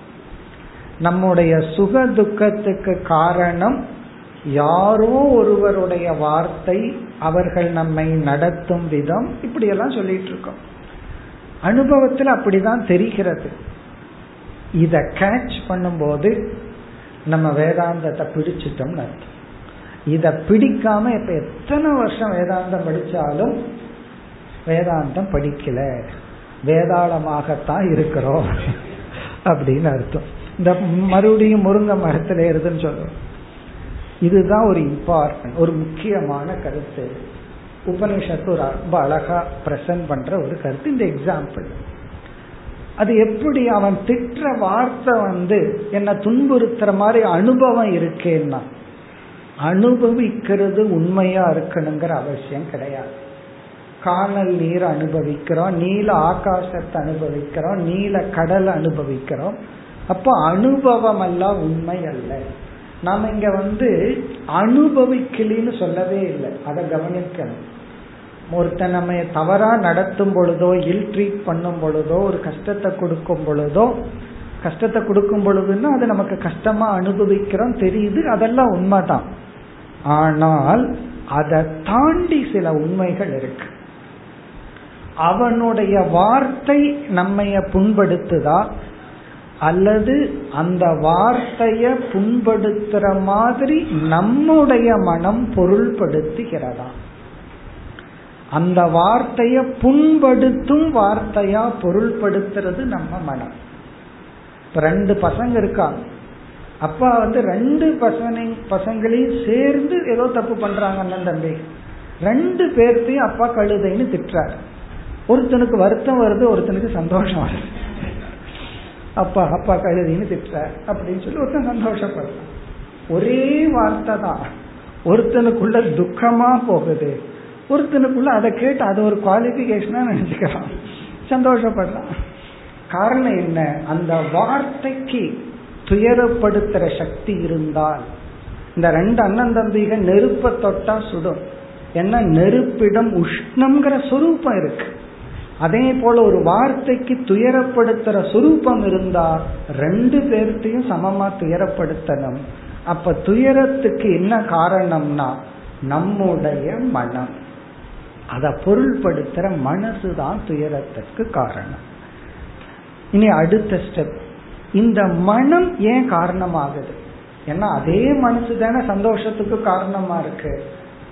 நம்முடைய சுக துக்கத்துக்கு காரணம் யாரோ ஒருவருடைய வார்த்தை அவர்கள் நம்மை நடத்தும் விதம் இப்படியெல்லாம் சொல்லிட்டு இருக்கோம் அனுபவத்தில் அப்படிதான் தெரிகிறது. இத கேட்ச் பண்ணும்போது நம்ம வேதாந்தத்தை பிடிச்சிட்டோம்னு அர்த்தம். இத பிடிக்காம இப்ப எத்தனை வருஷம் வேதாந்தம் படிச்சாலும் வேதாந்தம் படிக்கல. வேதாளமாகத்தான் இருக்கிறோம். அப்படின்னு அர்த்தம். இந்த மறுபடியும் முருங்க மரத்துல ஏறுதுன்னு சொல்றோம். இதுதான் ஒரு இம்பார்ட்டன்ட் ஒரு முக்கியமான கருத்து. உபனிஷத்து ஒரு ரொம்ப அழகா பிரசன்ட் பண்ற ஒரு கருத்து. இந்த எக்ஸாம்பிள் அது எப்படி அவன் திட்டுற வார்த்தை வந்து என்ன துன்புறுத்துற மாதிரி அனுபவம் இருக்கேன்னா அனுபவிக்கிறது உண்மையா இருக்கணுங்கிற அவசியம் கிடையாது. காணல் நீர் அனுபவிக்கிறோம் நீல ஆகாசத்தை அனுபவிக்கிறோம் நீல கடல் அனுபவிக்கிறோம். அப்போ அனுபவம் எல்லாம் உண்மை அல்ல. நாம இங்க வந்து அனுபவிக்கலின்னு சொல்லவே இல்லை. அதை கவனிக்கணும். ஒருத்தன் நம்ம தவறா நடத்தும் பொழுதோ இல் ட்ரீட் பண்ணும் பொழுதோ ஒரு கஷ்டத்தை கொடுக்கும் பொழுதோ கஷ்டத்தை கொடுக்கும் பொழுதுன்னா அது நமக்கு கஷ்டமா அனுபவிக்கிறோம் தெரியுது அதெல்லாம் உண்மைதான். ஆனால் அதை தாண்டி சில உண்மைகள் இருக்கு. அவனுடைய வார்த்தை நம்மைய புண்படுத்துதா? அல்லது அந்த வார்த்தைய புண்படுத்துற மாதிரி நம்முடைய மனம் பொருள்படுத்துகிறதா? அந்த வார்த்தைய புண்படுத்தும் வார்த்தையா பொருள்படுத்துறது நம்ம மனம். ரெண்டு பசங்க இருக்காங்க. அப்பா வந்து ரெண்டு பசங்க பசங்களையும் சேர்ந்து ஏதோ தப்பு பண்றாங்க அண்ணன் தம்பி. ரெண்டு பேர்த்தையும் அப்பா கழுதைன்னு திட்டுறாரு. ஒருத்தனுக்கு வருத்தம் வருது ஒருத்தனுக்கு சந்தோஷம் வருது. அப்பா அப்பா கழுதின்னு திட்ட அப்படின்னு சொல்லி ஒருத்தன் சந்தோஷப்படுறான். ஒரே வார்த்தை தான். ஒருத்தனுக்குள்ள துக்கமா போகுது. ஒருத்தனுக்குள்ள அதை கேட்டு அது ஒரு குவாலிபிகேஷனா நினைச்சுக்கிறான் சந்தோஷப்படுறான். காரணம் என்ன? அந்த வார்த்தைக்கு துயரப்படுத்துற சக்தி இருந்தால் இந்த ரெண்டு அண்ணன் தம்பிகள் நெருப்ப தொட்டா சுடும். ஏன்னா நெருப்பிடம் உஷ்ணம்ங்கிற சொரூபம் இருக்கு. அதே போல ஒரு வார்த்தைக்கு துயரப்படுத்துற சுரூபம் இருந்தா ரெண்டு பேர்த்தையும் சமமா துயரப்படுத்தணும். அப்ப துயரத்துக்கு என்ன காரணம்னா நம்முடைய மனம். அத பொருள்படுத்துற மனசுதான் துயரத்துக்கு காரணம். இனி அடுத்த ஸ்டெப் இந்த மனம் ஏன் காரணமாகுது? ஏன்னா அதே மனசு தானே சந்தோஷத்துக்கு காரணமா இருக்கு.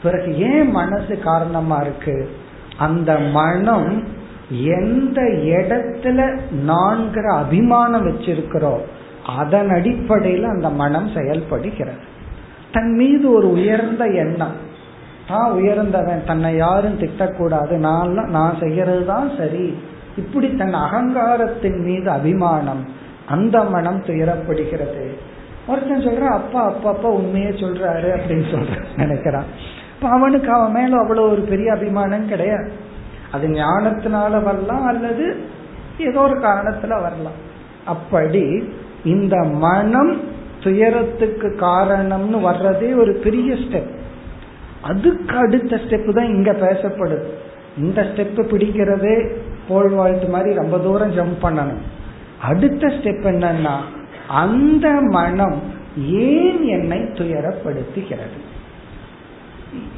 பிறகு ஏன் மனசு காரணமா இருக்கு? அந்த மனம் எந்த இடத்துல நான்கிற அபிமானம் வச்சிருக்கிறோம் அதன் அடிப்படையில் அந்த மனம் செயல்படுகிறது. தன் மீது ஒரு உயர்ந்த எண்ணம். தான் உயர்ந்தவன் தன்னை யாரும் திட்டக்கூடாது. நான் நான் செய்யறது தான் சரி. இப்படி தன் அகங்காரத்தின் மீது அபிமானம் அந்த மனம் துயரப்படுகிறது. ஒருத்தன் சொல்றான் அப்பா அப்பா அப்பா உண்மையே சொல்றாரு அப்படின்னு சொல்ற நினைக்கிறான். இப்ப அவனுக்கு அவன் மேல அவ்வளவு ஒரு பெரிய அபிமானம் கிடையாது. அது ஞானத்தினால வரலாம் அல்லது ஏதோ ஒரு காரணத்துல வரலாம். அப்படி இந்த மனம் துயரத்துக்கு காரணம்னு வர்றதே ஒரு பெரிய ஸ்டெப் அதுக்கு அடுத்த ஸ்டெப் தான் இங்க பேசப்படுது. இந்த ஸ்டெப் பிடிக்கிறதே போல் வாழ்த்து மாதிரி ரொம்ப தூரம் ஜம்ப் பண்ணணும். அடுத்த ஸ்டெப் என்னன்னா அந்த மனம் ஏன் என்னை துயரப்படுத்துகிறது?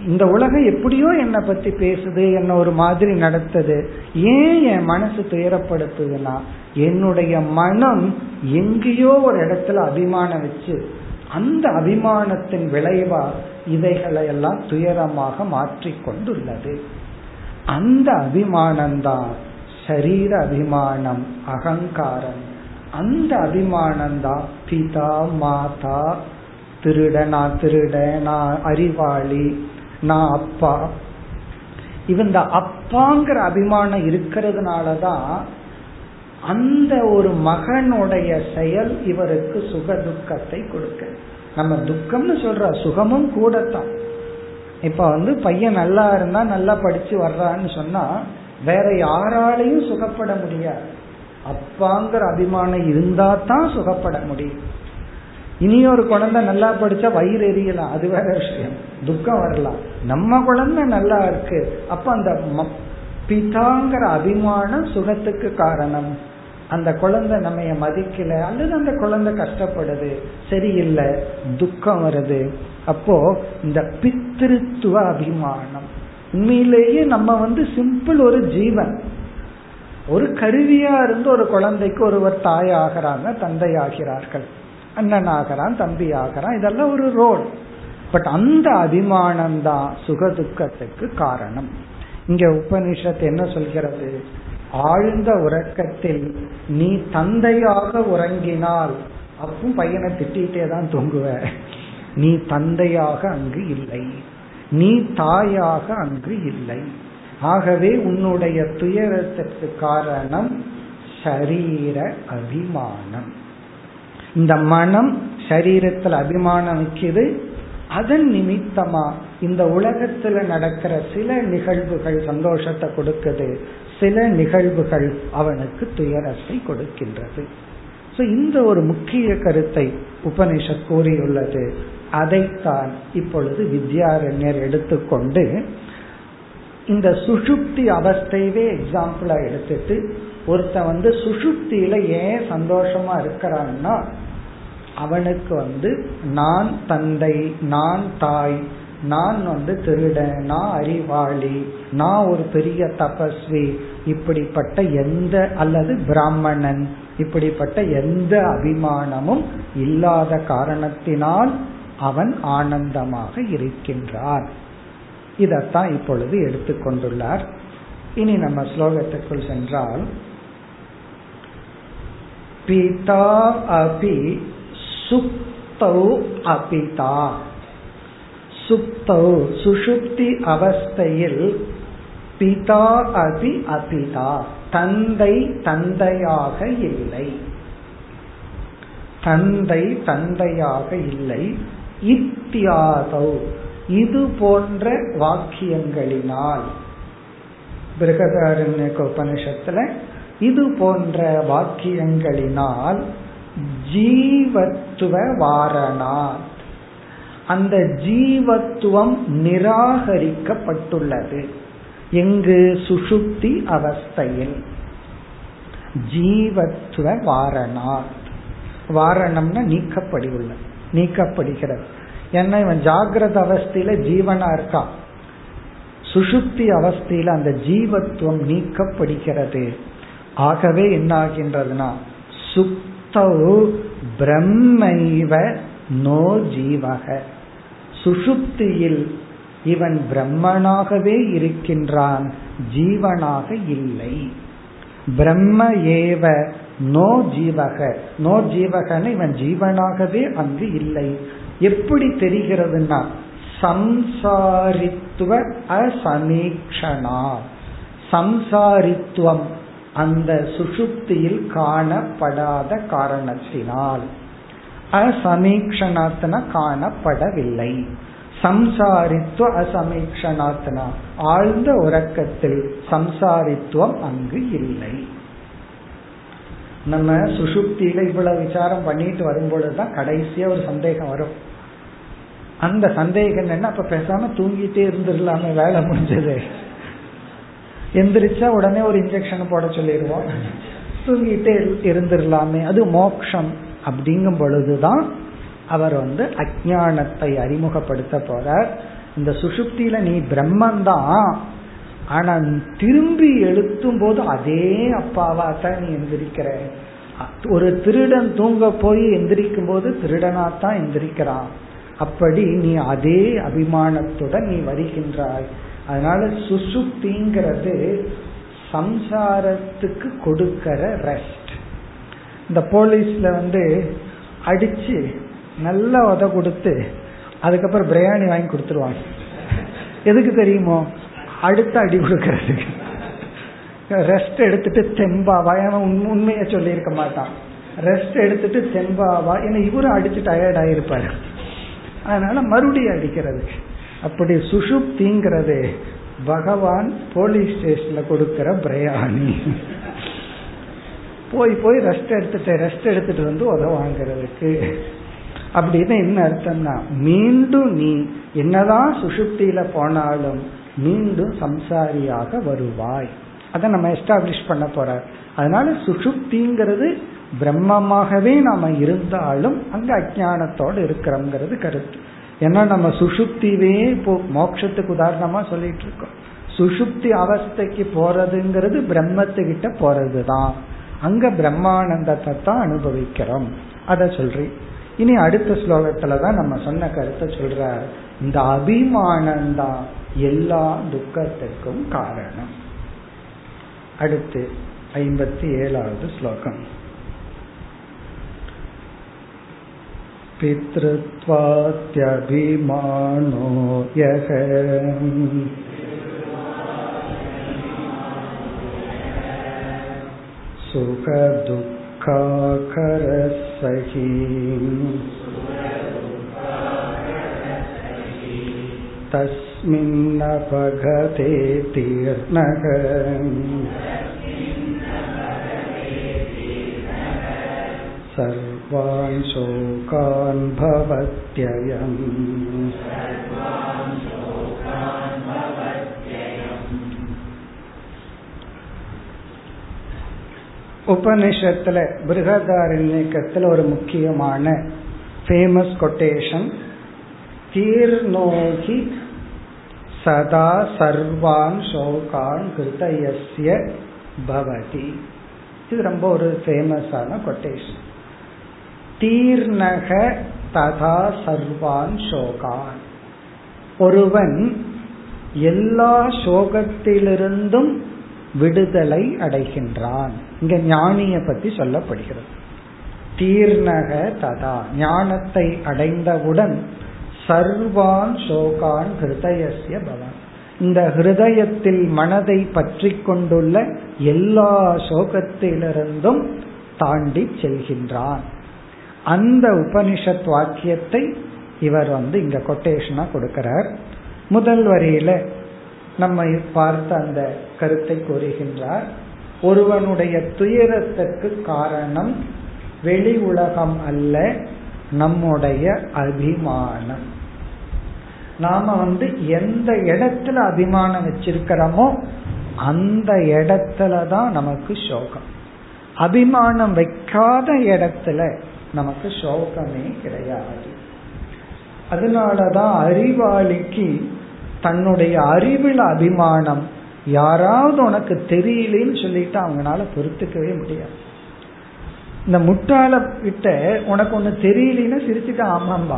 இந்த உலகம் எப்படியோ என்னை பத்தி பேசுது என்ன ஒரு மாதிரி நடத்துது. ஏன் என் மனசு துயரப்படுத்துதுன்னா என்னுடைய மனம் எங்கேயோ ஒரு இடத்துல அபிமானம் வச்சு அந்த அபிமானத்தின் விளைவா இவைகளை எல்லாம் துயரமாக மாற்றிக்கொண்டுள்ளது அந்த அபிமானம்தான் சரீர அபிமானம் அகங்காரம். அந்த அபிமானம் தான் பிதா மாதா திருட நான் திருட நான் அறிவாளி நான் அப்பா. இந்த அப்பாங்கிற அபிமானம் இருக்கிறதுனாலதான் அந்த ஒரு மகனுடைய செயல் இவருக்கு சுக துக்கத்தை கொடுக்க. நம்ம துக்கம்னு சொல்ற சுகமும் கூடத்தான். இப்ப வந்து பையன் நல்லா இருந்தா நல்லா படிச்சு வர்றான்னு சொன்னா வேற யாராலையும் சுகப்பட முடியாது. அப்பாங்கிற அபிமானம் இருந்தா தான் சுகப்பட முடியும். இனி ஒரு குழந்தை நல்லா படிச்சா வயிறு எரியலாம் அது வேற விஷயம். துக்கம் வரலாம். நம்ம குழந்தை நல்லா இருக்கு. அப்ப அந்த பிதாங்கிற அபிமானம் சுகத்துக்கு காரணம். அந்த குழந்தை நம்ம மதிக்கல அல்லது அந்த குழந்தை கஷ்டப்படுது சரியில்லை துக்கம் வருது. அப்போ இந்த பித்திருத்துவ அபிமானம். உண்மையிலேயே நம்ம வந்து சிம்பிள் ஒரு ஜீவன். ஒரு கருவியா இருந்து ஒரு குழந்தைக்கு ஒருவர் தாய் ஆகிறாங்க தந்தை ஆகிறார்கள். அண்ணன் ஆகிறான் தம்பி ஆகிறான் இதெல்லாம் ஒரு ரோல் பட் அந்த அபிமானம் தான் சுக துக்கத்துக்கு காரணம். இங்க உபனிஷத்து என்ன சொல்கிறது? ஆழ்ந்த உறக்கத்தில் நீ தந்தையாக உறங்கினால் அப்பவும் பையனை திட்டிகிட்டே தான் தூங்குவ. நீ தந்தையாக அங்கு இல்லை. நீ தாயாக அங்கு இல்லை. ஆகவே உன்னுடைய துயரத்திற்கு காரணம் சரீர அபிமானம். இந்த மனம் சரீரத்தில் அபிமானம் வைக்குது அதன் நிமித்தமா இந்த உலகத்துல நடக்கிற சில நிகழ்வுகள் சந்தோஷத்தை கொடுக்குது. சில நிகழ்வுகள் அவனுக்கு துயரத்தை கொடுக்கின்றது. ஸோ இந்த ஒரு முக்கிய கருத்தை உபனிஷத் கூறியுள்ளது. அதைத்தான் இப்பொழுது வித்யாரண்யர் எடுத்துக்கொண்டு இந்த சுஷுப்தி அவஸ்தையவே எக்ஸாம்பிளா எடுத்துட்டு ஒருத்தன் வந்து சுஷுப்தியில ஏன் சந்தோஷமா இருக்கிறான்னா அவனுக்கு வந்து நான் தந்தை நான் தாய் நான் வந்து திருடன் நான் அறிவாளி நான் ஒரு பெரிய தபஸ்வி இப்படிப்பட்ட எந்த அல்லது பிராமணன் இப்படிப்பட்ட எந்த அபிமானமும் இல்லாத காரணத்தினால் அவன் ஆனந்தமாக இருக்கின்றான். இதத்தான் இப்பொழுது எடுத்துக்கொண்டுள்ளார் இனி நம்ம ஸ்லோகத்துக்குள் சென்றால் பிதா அபி சுப்தௌ அபிதா. சுப்தௌ சுஷுப்தி அவஸ்தையில் பிதா அபி அபிதா. தந்தை தந்தையாக இல்லை. தந்தை தந்தையாக இல்லை. இத்தியாதௌ. இது போன்ற வாக்கியங்களினால். பிருகதாரண்ய உபனிஷத்துல இது போன்ற வாக்கியங்களினால் ஜீவத்துவ வாரணாத். அந்த ஜீவத்துவம் நிராகரிக்கப்பட்டுள்ளது. எங்கு? சுசுப்தி அவஸ்தையில். ஜீவத்துவ வாரணாத். வாரணம்னா நீக்கப்படியுள்ள நீக்கப்படுகிறது. ஏன்னா இவன் ஜாகிரத அவஸ்தையில ஜீவனா இருக்கான் சுஷுப்தி அவஸ்தையில அந்த ஜீவத்துவம் நீக்கப்படுகிறது. ஆகவே என்ன ஆகின்றதுன்னா சுப்தவு பிரம்மைவ நோ ஜீவக. சுஷுப்தியில் இவன் பிரம்மனாகவே இருக்கின்றான் ஜீவனாக இல்லை. பிரம்ம ஏவ நோ ஜீவக. நோ ஜீவகன்னு இவன் ஜீவனாகவே அங்கு இல்லை. எப்படி தெரிகிறதுனா சம்சாரித்துவ அசமீக்ஷனா சம்சாரித்துவம் அந்த சுஷுப்தியில் காணப்படாத காரணத்தினால். அசமீக்ஷணாத்னா காணப்படவில்லை. சம்சாரித்துவ அசமீக்ஷணாத்தனா. ஆழ்ந்த உறக்கத்தில் சம்சாரித்துவம் அங்கு இல்லை. நம்ம சுசுப்தியில இவ்வளவு விசாரம் பண்ணிட்டு வரும்பொழுதுதான் கடைசியா ஒரு சந்தேகம் வரும். அந்த சந்தேகம் என்னன்னா அப்ப பேசாம தூங்கிட்டே இருந்துடலாமே வேலை முடிஞ்சது. எந்திரிச்சா உடனே ஒரு இன்ஜெக்ஷன் போட சொல்லிடுவோம். தூங்கிட்டே இருந்துடலாமே அது மோக்ஷம் அப்படிங்கும் பொழுதுதான் அவர் வந்து அஜானத்தை அறிமுகப்படுத்த போறார். இந்த சுசுப்தியில நீ பிரம்மந்தான். ஆனா திரும்பி எழுத்தும் போது அதே அப்பாவா தான் நீ எந்திரிக்கிற. ஒரு திருடன் தூங்க போய் எந்திரிக்கும் போது திருடனாத்தான் எந்திரிக்கிறான். அப்படி நீ அதே அபிமானத்துடன் நீ வருகின்றாய். அதனால சுசுப்திங்கிறது சம்சாரத்துக்கு கொடுக்கற ரெஸ்ட் இந்த போலீஸ்ல வந்து அடிச்சு நல்லா உத கொடுத்து அதுக்கப்புறம் பிரியாணி வாங்கி கொடுத்துருவாங்க. எதுக்கு தெரியுமோ? அடுத்த அடி கொடுக்கறதுக்கு. ரெஸ்ட் எடுத்துட்டு தெம்பாவா ஏன்னா உண்மையை சொல்லியிருக்க மாட்டான். ரெஸ்ட் எடுத்துட்டு தெம்பாவா ஏன்னா இவரும் அடிச்சு டயர்ட் ஆயிருப்பாரு. அதனால மறுபடியும் அடிக்கிறதுக்கு. அப்படி சுஷுப்திங்கிறது பகவான் போலீஸ் ஸ்டேஷன்ல கொடுக்கிற பிரயாணி. போய் போய் ரெஸ்ட் எடுத்துட்டு ரெஸ்ட் எடுத்துட்டு வந்து உதவாங்கிறதுக்கு அப்படின்னு என்ன அர்த்தம்னா மீண்டும் நீ என்னதான் சுஷுப்தியில போனாலும் மீண்டும் சம்சாரியாக வருவாய். அதை நம்ம எஸ்டாப்ளிஷ் பண்ண போற. அதனால சுஷுப்திங்கிறது பிரம்மமாகவே நாம இருந்தாலும் அங்க அஜானத்தோடு இருக்கிறோங்கிறது கருத்து. ஏன்னா நம்ம சுஷுப்திவே இப்போ மோட்சத்துக்கு உதாரணமா சொல்லிட்டு இருக்கோம். சுஷுப்தி அவஸ்தைக்கு போறதுங்கிறது பிரம்மத்துக்கிட்ட போறதுதான். அங்க பிரம்மானந்தத்தை தான் அனுபவிக்கிறோம். அதை சொல்றேன். இனி அடுத்த ஸ்லோகத்துல தான் நம்ம சொன்ன கருத்தை சொல்ற இந்த அபிமானம்தான் எல்லா துக்கத்துக்கும் காரணம். அடுத்து ஐம்பத்தி ஏழாவது ஸ்லோகம். पितृत्वात्यभिमानो यः सुखदुःखाकरः सही तस्मिन्नपगते तीर्णः सर्वान् शोकान् भवत्ययम् உபனிஷத்துல பிருகதாரண்யக்கத்துல ஒரு முக்கியமான ஃபேமஸ் கொட்டேஷன் தீர்ணோகி சதா சர்வான் சோகான் கிருதயஸ்ய பவதி இது ரொம்ப ஒரு ஃபேமஸான கொட்டேஷன் தீர்ணக ததா சர்வான் சோகான். ஒருவன் எல்லா சோகத்திலிருந்தும் விடுதலை அடைகின்றான். இங்க ஞானிய பத்தி சொல்லப்படுகிறது. தீர்ணக ததா ஞானத்தை அடைந்தவுடன் சர்வான் சோகான் ஹிருதயசிய பவன். இந்த ஹிருதயத்தில் மனதை பற்றி கொண்டுள்ள எல்லா சோகத்திலிருந்தும் தாண்டி செல்கின்றான். அந்த உபனிஷத் வாக்கியத்தை இவர் வந்து இங்க கொட்டேஷனா கொடுக்கிறார். முதல் வரியில நம்ம பார்த்த அந்த கருத்தை கூறுகின்றார். ஒருவனுடைய துயரத்திற்கு காரணம் வெளி உலகம் அல்ல நம்முடைய அபிமானம். நாம வந்து எந்த இடத்துல அபிமானம் வச்சிருக்கிறோமோ அந்த இடத்துல தான் நமக்கு சோகம். அபிமானம் வைக்காத இடத்துல நமக்கு சோகமே கிடையாது. அதனாலதான் அறிவாளிக்கு தன்னுடைய அறிவில் அபிமானம் யாராவது உனக்கு தெரியலன்னு சொல்லிட்டு அவங்களால பொறுத்துக்கவே முடியாது. இந்த முட்டாள கிட்ட உனக்கு ஒண்ணு தெரியலன்னு சிரிச்சுட்டு ஆமாம்பா.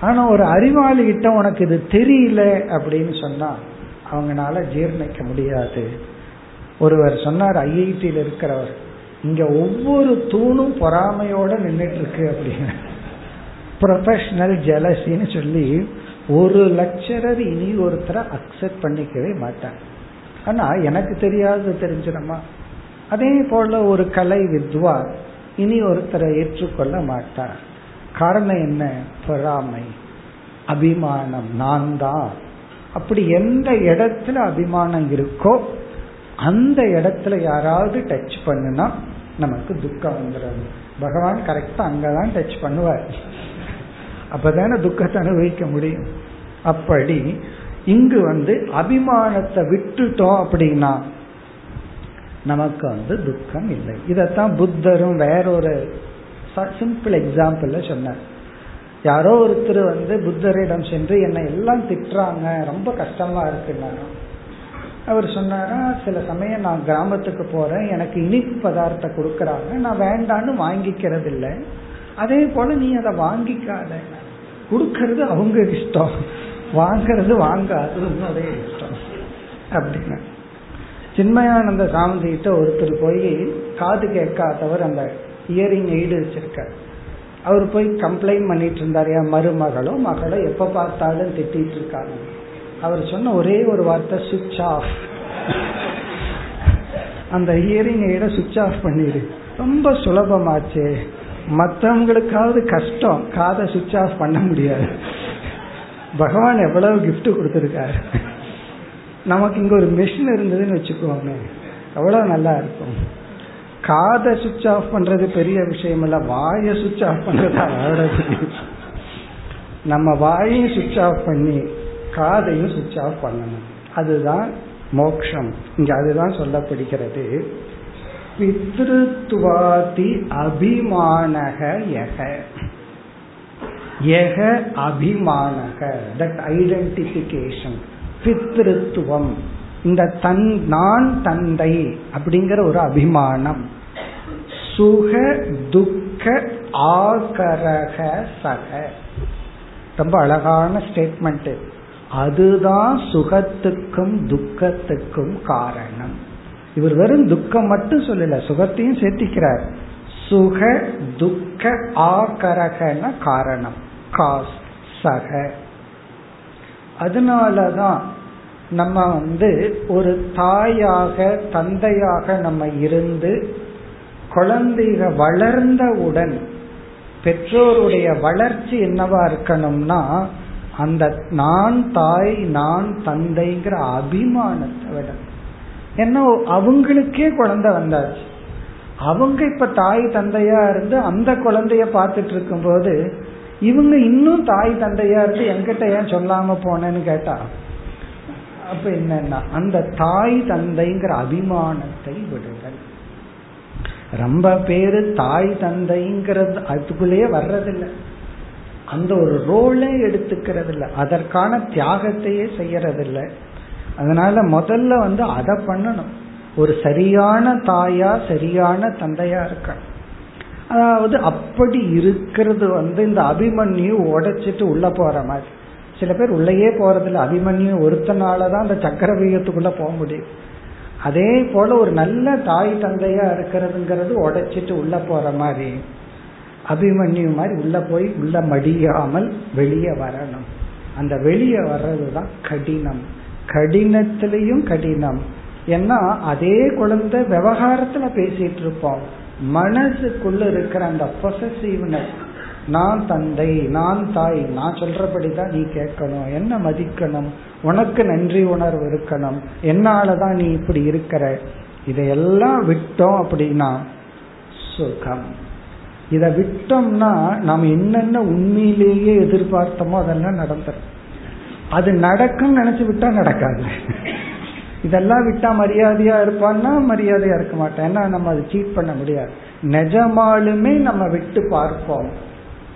ஆனா ஒரு அறிவாளி கிட்ட உனக்கு இது தெரியல அப்படின்னு சொன்னா அவங்களால ஜீர்ணிக்க முடியாது. ஒருவர் சொன்னார் ஐஐடியில் இருக்கிறவர். இங்க ஒவ்வொரு தூணும் பொறாமையோட நின்றுட்டு இருக்கு அப்படின்னு. ப்ரொஃபஷனல் ஜெலசின்னு சொல்லி ஒரு லெக்சரர் இனி ஒருத்தரை அக்செப்ட் பண்ணிக்கவே மாட்டாங்க ஆனா எனக்கு தெரியாது தெரிஞ்சிடமா? அதே போல ஒரு கலை வித்வான் இனி ஒருத்தரை ஏற்றுக்கொள்ள மாட்டார். காரணம் என்ன? பொறாமை. அபிமானம். நான் தான் அப்படி எந்த இடத்துல அபிமானம் இருக்கோ அந்த இடத்துல யாராவது டச் பண்ணுனா நமக்கு துக்கம் வந்துடுறது பகவான் கரெக்டா அங்கதான் டச் பண்ணுவார். அப்பதானே துக்கத்தை அனுபவிக்க முடியும். அப்படி இங்கு வந்து அபிமானத்தை விட்டுட்டோம் அப்படின்னா நமக்கு வந்து துக்கம் இல்லை. இதத்தான் புத்தரும் வேறொரு சிம்பிள் எக்ஸாம்பிள் சொன்னார். யாரோ ஒருத்தர் வந்து புத்தரிடம் சென்று என்னை எல்லாம் திட்டுறாங்க ரொம்ப கஷ்டமா இருக்குன்னா அவர் சொன்னாரா சில சமயம் நான் கிராமத்துக்கு போறேன் எனக்கு இனிப்பு பதார்த்தம் கொடுக்கறாங்க நான் வேண்டான்னு வாங்கிக்கிறது இல்லை அதே போல நீ அதை வாங்கிக்காத. கொடுக்கறது அவங்க இஷ்டம். வாங்கறது வாங்காது அதே இஷ்டம். அப்படின்னு. சின்மயானந்த சாமிகிட்ட ஒருத்தர் போய் காது கேட்காதவர் அந்த இயரிங் எய்டு வச்சிருக்கார். அவர் போய் கம்ப்ளைண்ட் பண்ணிட்டு இருந்தார் என் மருமகளோ மகளோ எப்ப பார்த்தாலும் திட்டிட்டு இருக்காங்க. அவர் சொன்ன ஒரே ஒரு வார்த்தை சுவிட்ச் ஆஃப் அந்த ஹியரிங் எய்ட சுவிட்ச் ஆஃப் பண்ணிடு. ரொம்ப சுலபமாச்சு. மற்றவங்களுக்காவது கஷ்டம். காதை சுவிட்ச் ஆஃப் பண்ண முடியாது. பகவான் எவ்வளவு கிஃப்ட் கொடுத்துருக்காரு. நமக்கு இங்க ஒரு மிஷின் இருந்ததுன்னு வச்சுக்கோங்க எவ்வளவு நல்லா இருக்கும். காதை சுவிட்ச் ஆஃப் பண்றது பெரிய விஷயம் இல்ல. வாயை சுவிட்ச் ஆஃப் பண்றது அதோட நம்ம வாயையும் சுவிட்ச் ஆஃப் பண்ணி காதையும் சுவிட்ச் ஆஃப் பண்ணணும். அதுதான் மோக்ஷம். இங்க அதுதான் சொல்லப்படுகிறது. பித்ருத்வாதி அபிமானக யக. யக அபிமானக. That identification பித்ருத்துவம். இந்த தன் நான் தந்தை அப்படிங்கிற ஒரு அபிமானம். சுக துக்க ஆகரக சக. ரொம்ப அழகான ஸ்டேட்மெண்ட் அதுதான் சுகத்துக்கும் துக்கத்துக்கும் காரணம். இவர் வெறும் துக்கம் மட்டும் சொல்லல சுகத்தையும் சேர்த்திக்கிறார். சுக துக்க ஆகரகன காரணம். காஸ் சக. அதனாலதான் நம்ம வந்து ஒரு தாயாக தந்தையாக நம்ம இருந்து குழந்தைக வளர்ந்தவுடன் பெற்றோருடைய வளர்ச்சி என்னவா இருக்கணும்னா அந்த நான் தாய் நான் தந்தைங்கிற அபிமானத்தை விட ஏன்னா அவங்களுக்கே குழந்தை வந்தாச்சு. அவங்க இப்ப தாய் தந்தையா இருந்து அந்த குழந்தைய பார்த்துட்டு இருக்கும் போது இவங்க இன்னும் தாய் தந்தையா இருந்து என்கிட்ட ஏன் சொல்லாம போனேன்னு கேட்டா அப்ப என்னன்னா அந்த தாய் தந்தைங்கிற அபிமானத்தை விடுதல் ரொம்ப பேரு தாய் தந்தைங்கிறது அதுக்குள்ளேயே வர்றதில்லை. அந்த ஒரு ரோலே எடுத்துக்கிறது இல்லை அதற்கான தியாகத்தையே செய்யறதில்லை. அதனால முதல்ல வந்து அதை பண்ணணும். ஒரு சரியான தாயா சரியான தந்தையா இருக்கணும். அதாவது அப்படி இருக்கிறது வந்து இந்த அபிமன்யு உடைச்சிட்டு உள்ள போற மாதிரி. சில பேர் உள்ளேயே போறதில்ல. அபிமன்யு ஒருத்தனாலதான் அந்த சக்கரவீகத்துக்குள்ள போக முடியும். அதே போல ஒரு நல்ல தாய் தந்தையா இருக்கிறதுங்கிறது உடைச்சிட்டு உள்ள போற மாதிரி. அபிமன்யு மாதிரி உள்ள போய் உள்ள மடியாமல் வெளியே வரணும். அந்த வெளியே வர்றதுதான் கடினம். கடினத்திலையும் கடினம். ஏன்னா அதே குழந்தை விவகாரத்துல பேசிட்டு இருப்போம் மனசுக்குள்ள இருக்கிற அந்த பொசசிவ்னஸ் நான் தந்தை நான் தாய் நான் சொல்றபடிதான் நீ கேட்கணும். என்ன மதிக்கணும்? உனக்கு நன்றி உணர்வு இருக்கணும். என்னாலதான் நீ இப்படி இருக்கிற? இதையெல்லாம் விட்டோம் அப்படின்னா சுகம். இதை விட்டோம்னா நாம் என்னென்ன உண்மையிலேயே எதிர்பார்த்தோமோ அதெல்லாம் நடந்துடும் அது நடக்கும் நினைச்சு விட்டா நடக்காது. இதெல்லாம் விட்டா மரியாதையா இருப்பான்னா மரியாதையா இருக்க மாட்டேன். ஏன்னா நம்ம அதை சீட் பண்ண முடியாது. நிஜமாலுமே நம்ம விட்டு பார்ப்போம்.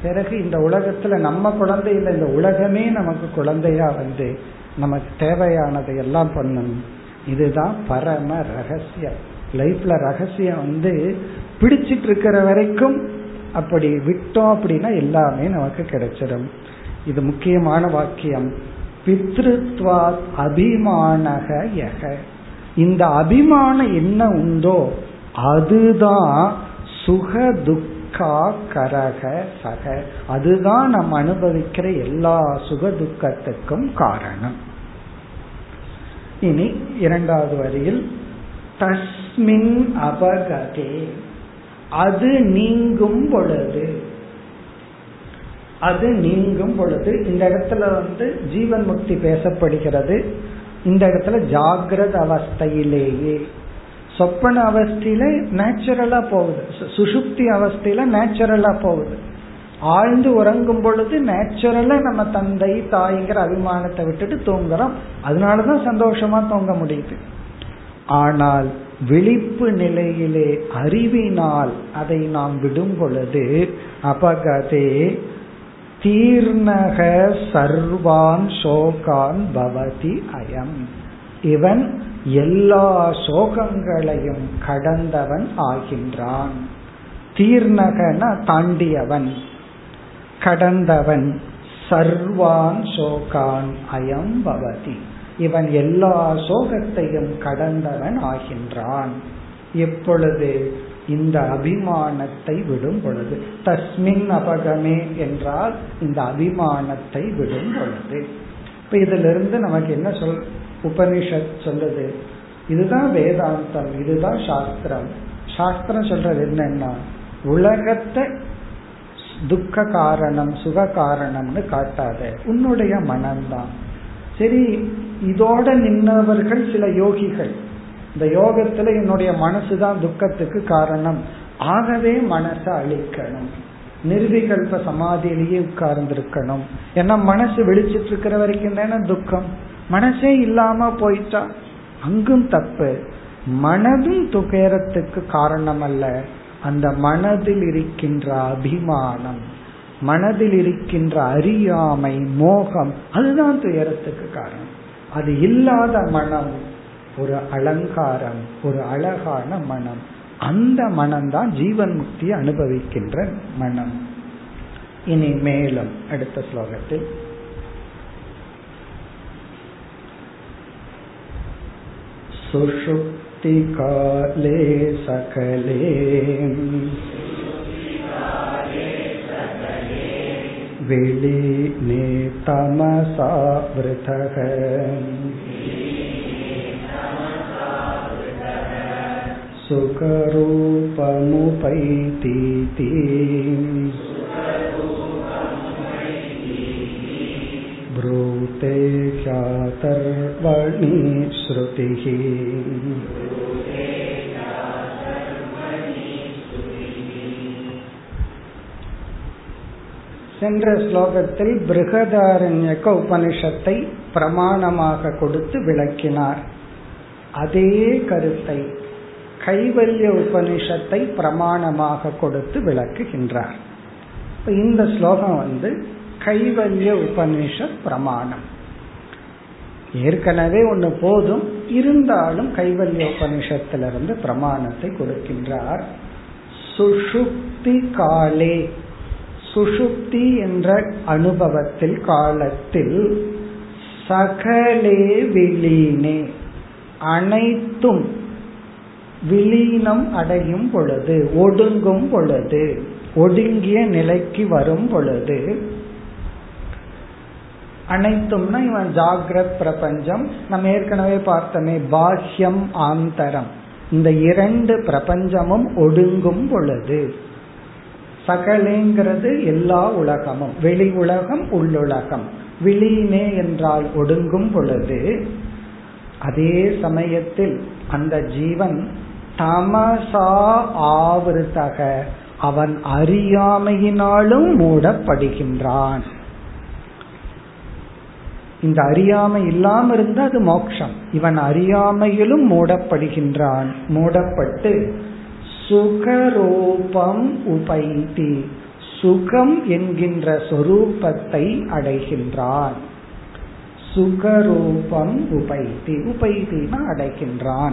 பிறகு இந்த உலகத்துல நம்ம குழந்தை இல்லை இந்த உலகமே நமக்கு குழந்தையா வந்து நமக்கு தேவையானதை எல்லாம் பண்ணணும். இதுதான் பரம ரகசியம். லைஃப்ல ரகசியம் வந்து பிடிச்சிட்டு இருக்கிற வரைக்கும் அப்படி விட்டோம் அப்படின்னா எல்லாமே நமக்கு கிடைச்சிடும். இது முக்கியமான வாக்கியம். பித்ருத்வா அபிமானக யக. இந்த அபிமானம் என்ன உண்டோ அதுதான் சுக துக்கா கரக சக. அதுதான் நம்ம அனுபவிக்கிற எல்லா சுக துக்கத்துக்கும் காரணம். இனி இரண்டாவது வரியில் தஸ்மின் அபகதே. அது நீங்கும் பொழுது. அது நீங்கும் பொழுது. இந்த இடத்துல வந்து ஜீவன் முக்தி பேசப்படுகிறது. இந்த இடத்துல ஜாகிரத அவஸ்தையிலேயே. சொப்பன அவஸ்தையில நேச்சுரலா போகுது. சுசுப்தி அவஸ்தையில நேச்சுரலா போகுது. ஆழ்ந்து உறங்கும் பொழுது நேச்சுரலா நம்ம தந்தை தாய்ங்கிற அபிமானத்தை விட்டுட்டு தூங்குறோம். அதனாலதான் சந்தோஷமா தூங்க முடியுது. ஆனால் விழிப்பு நிலையிலே அறிவினால் அதை நாம் விடும் பொழுது அபகதே தீர்ணக சர்வான் சோகான் பவதி அயம். இவன் எல்லா சோகங்களையும் கடந்தவன் ஆகின்றான். தீர்ணகன தாண்டியவன். கடந்தவன் சர்வான் சோகான் அயம் பவதி. இவன் எல்லா சோகத்தையும் கடந்தவன் ஆகின்றான். எப்பொழுது இந்த அபிமானத்தை விடும் பொழுது தஸ்மின் அபகமே என்றால் இந்த அபிமானத்தை விடும் பொழுது. இப்ப இதிலிருந்து நமக்கு என்ன சொல் உபனிஷத் சொல்லுது இதுதான் வேதாந்தம் இதுதான் சாஸ்திரம். சாஸ்திரம் சொல்றது என்னன்னா உலகத்தை துக்க காரணம் சுக காரணம்னு காட்டாத உன்னுடைய மனம்தான். சரி இதோட நின்றவர்கள் சில யோகிகள். இந்த யோகத்துல என்னுடைய மனசுதான் துக்கத்துக்கு காரணம். ஆகவே மனசை அழிக்கணும். நிர்விகல்ப சமாதியிலேயே உட்கார்ந்துருக்கணும். ஏன்னா மனசு விழிச்சிட்டு இருக்கிற வரைக்கும் தானே துக்கம். மனசே இல்லாம போயிட்டா அங்கும் தப்பு. மனதும் துயரத்துக்கு காரணம் அல்ல அந்த மனதில் இருக்கின்ற அபிமானம் மனதில் இருக்கின்ற அறியாமை மோகம் அதுதான் துயரத்துக்கு காரணம். அது இல்லாத மனம் ஒரு அலங்காரம் ஒரு அழகான மனம் அந்த மனம்தான் ஜீவன் முக்தி அனுபவிக்கின்ற மனம் இனி மேலும் அடுத்த ஸ்லோகத்தில் सुषुप्तिकाले सकले विलीने तमसा वृथः सुखरूपमुपैतीति ब्रूते ख्यातर्वणि श्रुतिः சென்ற ஸ்லோகத்தில் பிருகதாரண்யக்க உபனிஷத்தை பிரமாணமாக கொடுத்து விளக்கினார். அதே கருத்தை கைவல்ய உபனிஷத்தை பிரமாணமாக கொடுத்து விளக்குகின்றார். இந்த ஸ்லோகம் வந்து கைவல்ய உபனிஷத் பிரமாணம். ஏற்கனவே ஒன்று போதும் இருந்தாலும் கைவல்ய உபனிஷத்திலிருந்து பிரமாணத்தை கொடுக்கின்றார். சுஷுப்தி காலே சுஷுப்தி என்ற அனுபவத்தில் காலத்தில் சகலே விலீனே அனைத்தும் விலீனம் அடையும் பொழுது ஒடுங்கும் பொழுது ஒடுங்கிய நிலைக்கு வரும் பொழுது அனைத்தும்னா இவன் ஜாகிரத் பிரபஞ்சம். நம்ம ஏற்கனவே பார்த்தோமே பாஹ்யம் ஆந்தரம். இந்த இரண்டு பிரபஞ்சமும் ஒடுங்கும் பொழுது சகலேங்கிறது எல்லா உலகமும். வெளி உலகம் உள்ளுலகம். விலீனே என்றால் ஒடுங்கும் பொழுது அதே சமயத்தில் அந்த ஜீவன் தமசா ஆவிருத்தக. அவன் அறியாமையினாலும் மூடப்படுகின்றான். இந்த அறியாமை இல்லாம இருந்தா அது மோட்சம். இவன் அறியாமையிலும் மூடப்படுகின்றான். மூடப்பட்டு சுகரூபம் உபைதி சுகம் என்கின்ற சொரூபத்தை அடைகின்றான். சுகரூபம் உபைதி உபைதினா அடைகின்றான்.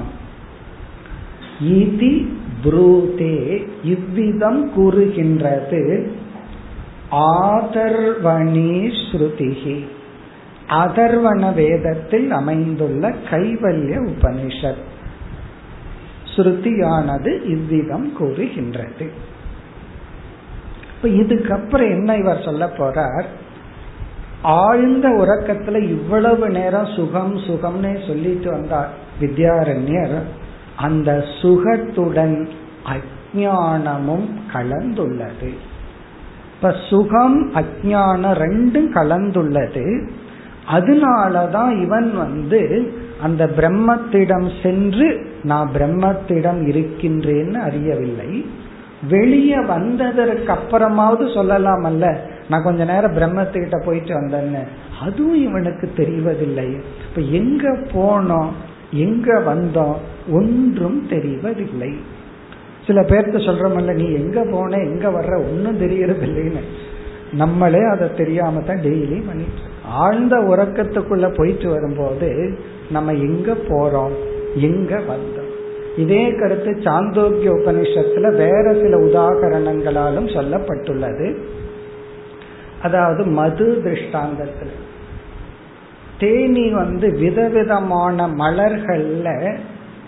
இதி புரூதே. இவ்விதம் கூறுகின்றது. ஆதர்வணி ஸ்ருதிகி அதர்வண வேதத்தில் அமைந்துள்ள கைவல்ய உபனிஷத். ஸ்ருதியானது இவ்விதம் கூறுகின்றது. இப்ப இதுக்கப்புறம் என்ன இவர் சொல்ல போறார்? ஆழ்ந்த உறக்கத்துல இவ்வளவு நேரம் சுகம் சுகம்னு சொல்லிட்டு வந்தார் வித்யாரண்யர். அந்த சுகத்துடன் அஜானமும் கலந்துள்ளது. இப்ப சுகம் அஜானம் ரெண்டும் கலந்துள்ளது. அதனாலதான் இவன் வந்து அந்த பிரம்மத்திடம் சென்று நான் பிரம்மத்திடம் இருக்கின்றேன்னு அறியவில்லை. வெளியே வந்ததற்கு அப்புறமாவது சொல்லலாம் அல்ல நான் கொஞ்ச நேரம் பிரம்மத்துக்கிட்ட போயிட்டு வந்தேன்னு. அதுவும் இவனுக்கு தெரிவதில்லை. இப்ப எங்க போனோம் எங்க வந்தோம் ஒன்றும் தெரிவதில்லை. சில பேர்த்த சொல்றமல்ல நீ எங்க போன எங்க வர்ற ஒன்னும் தெரியறது இல்லைன்னு நம்மளே அதை தெரியாம தான் டெய்லி பண்ணிட்டு ஆழ்ந்த உறக்கத்துக்குள்ள போயிட்டு வரும்போது நம்ம எங்க போறோம்? எங்க வந்தோம்? இதே கருத்து சாந்தோக்கிய உபனிஷத்துல வேற சில உதாகரணங்களாலும் சொல்லப்பட்டுள்ளது. அதாவது மது திருஷ்டாந்தத்தில். தேனி வந்து விதவிதமான மலர்கள்ல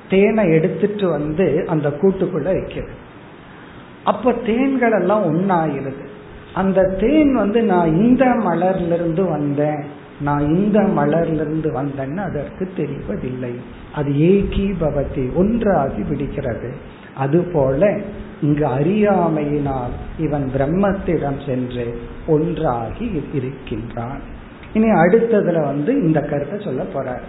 தேனை எடுத்துட்டு வந்து அந்த கூட்டுக்குள்ள வைக்கிறது. அப்ப தேன்கள் எல்லாம் ஒன்னாயிருது அந்த தேன் வந்து நான் இந்த மலர்ல இருந்து வந்தேன். நான் இந்த மலர்லிருந்து வந்தேன்னு அதற்கு தெரிவதில்லை. அது ஏகி பவதி ஒன்றாகி விடுகிறது. அதுபோல இங்கு அறியாமையினால் இவன் பிரம்மத்திடம் சென்று ஒன்றாகி இருக்கின்றான். இனி அடுத்ததுல வந்து இந்த கருத்தை சொல்ல போற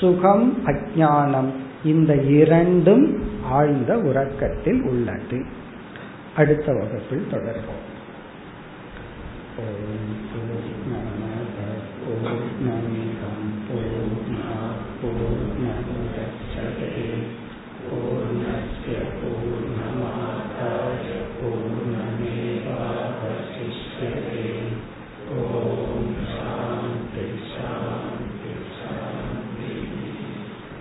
சுகம் அஜானம் இந்த இரண்டும் ஆழ்ந்த உறக்கத்தில் உள்ளது. அடுத்த வகுப்பில் தொடர்போம் ॐ पूर्णमदः पूर्णम्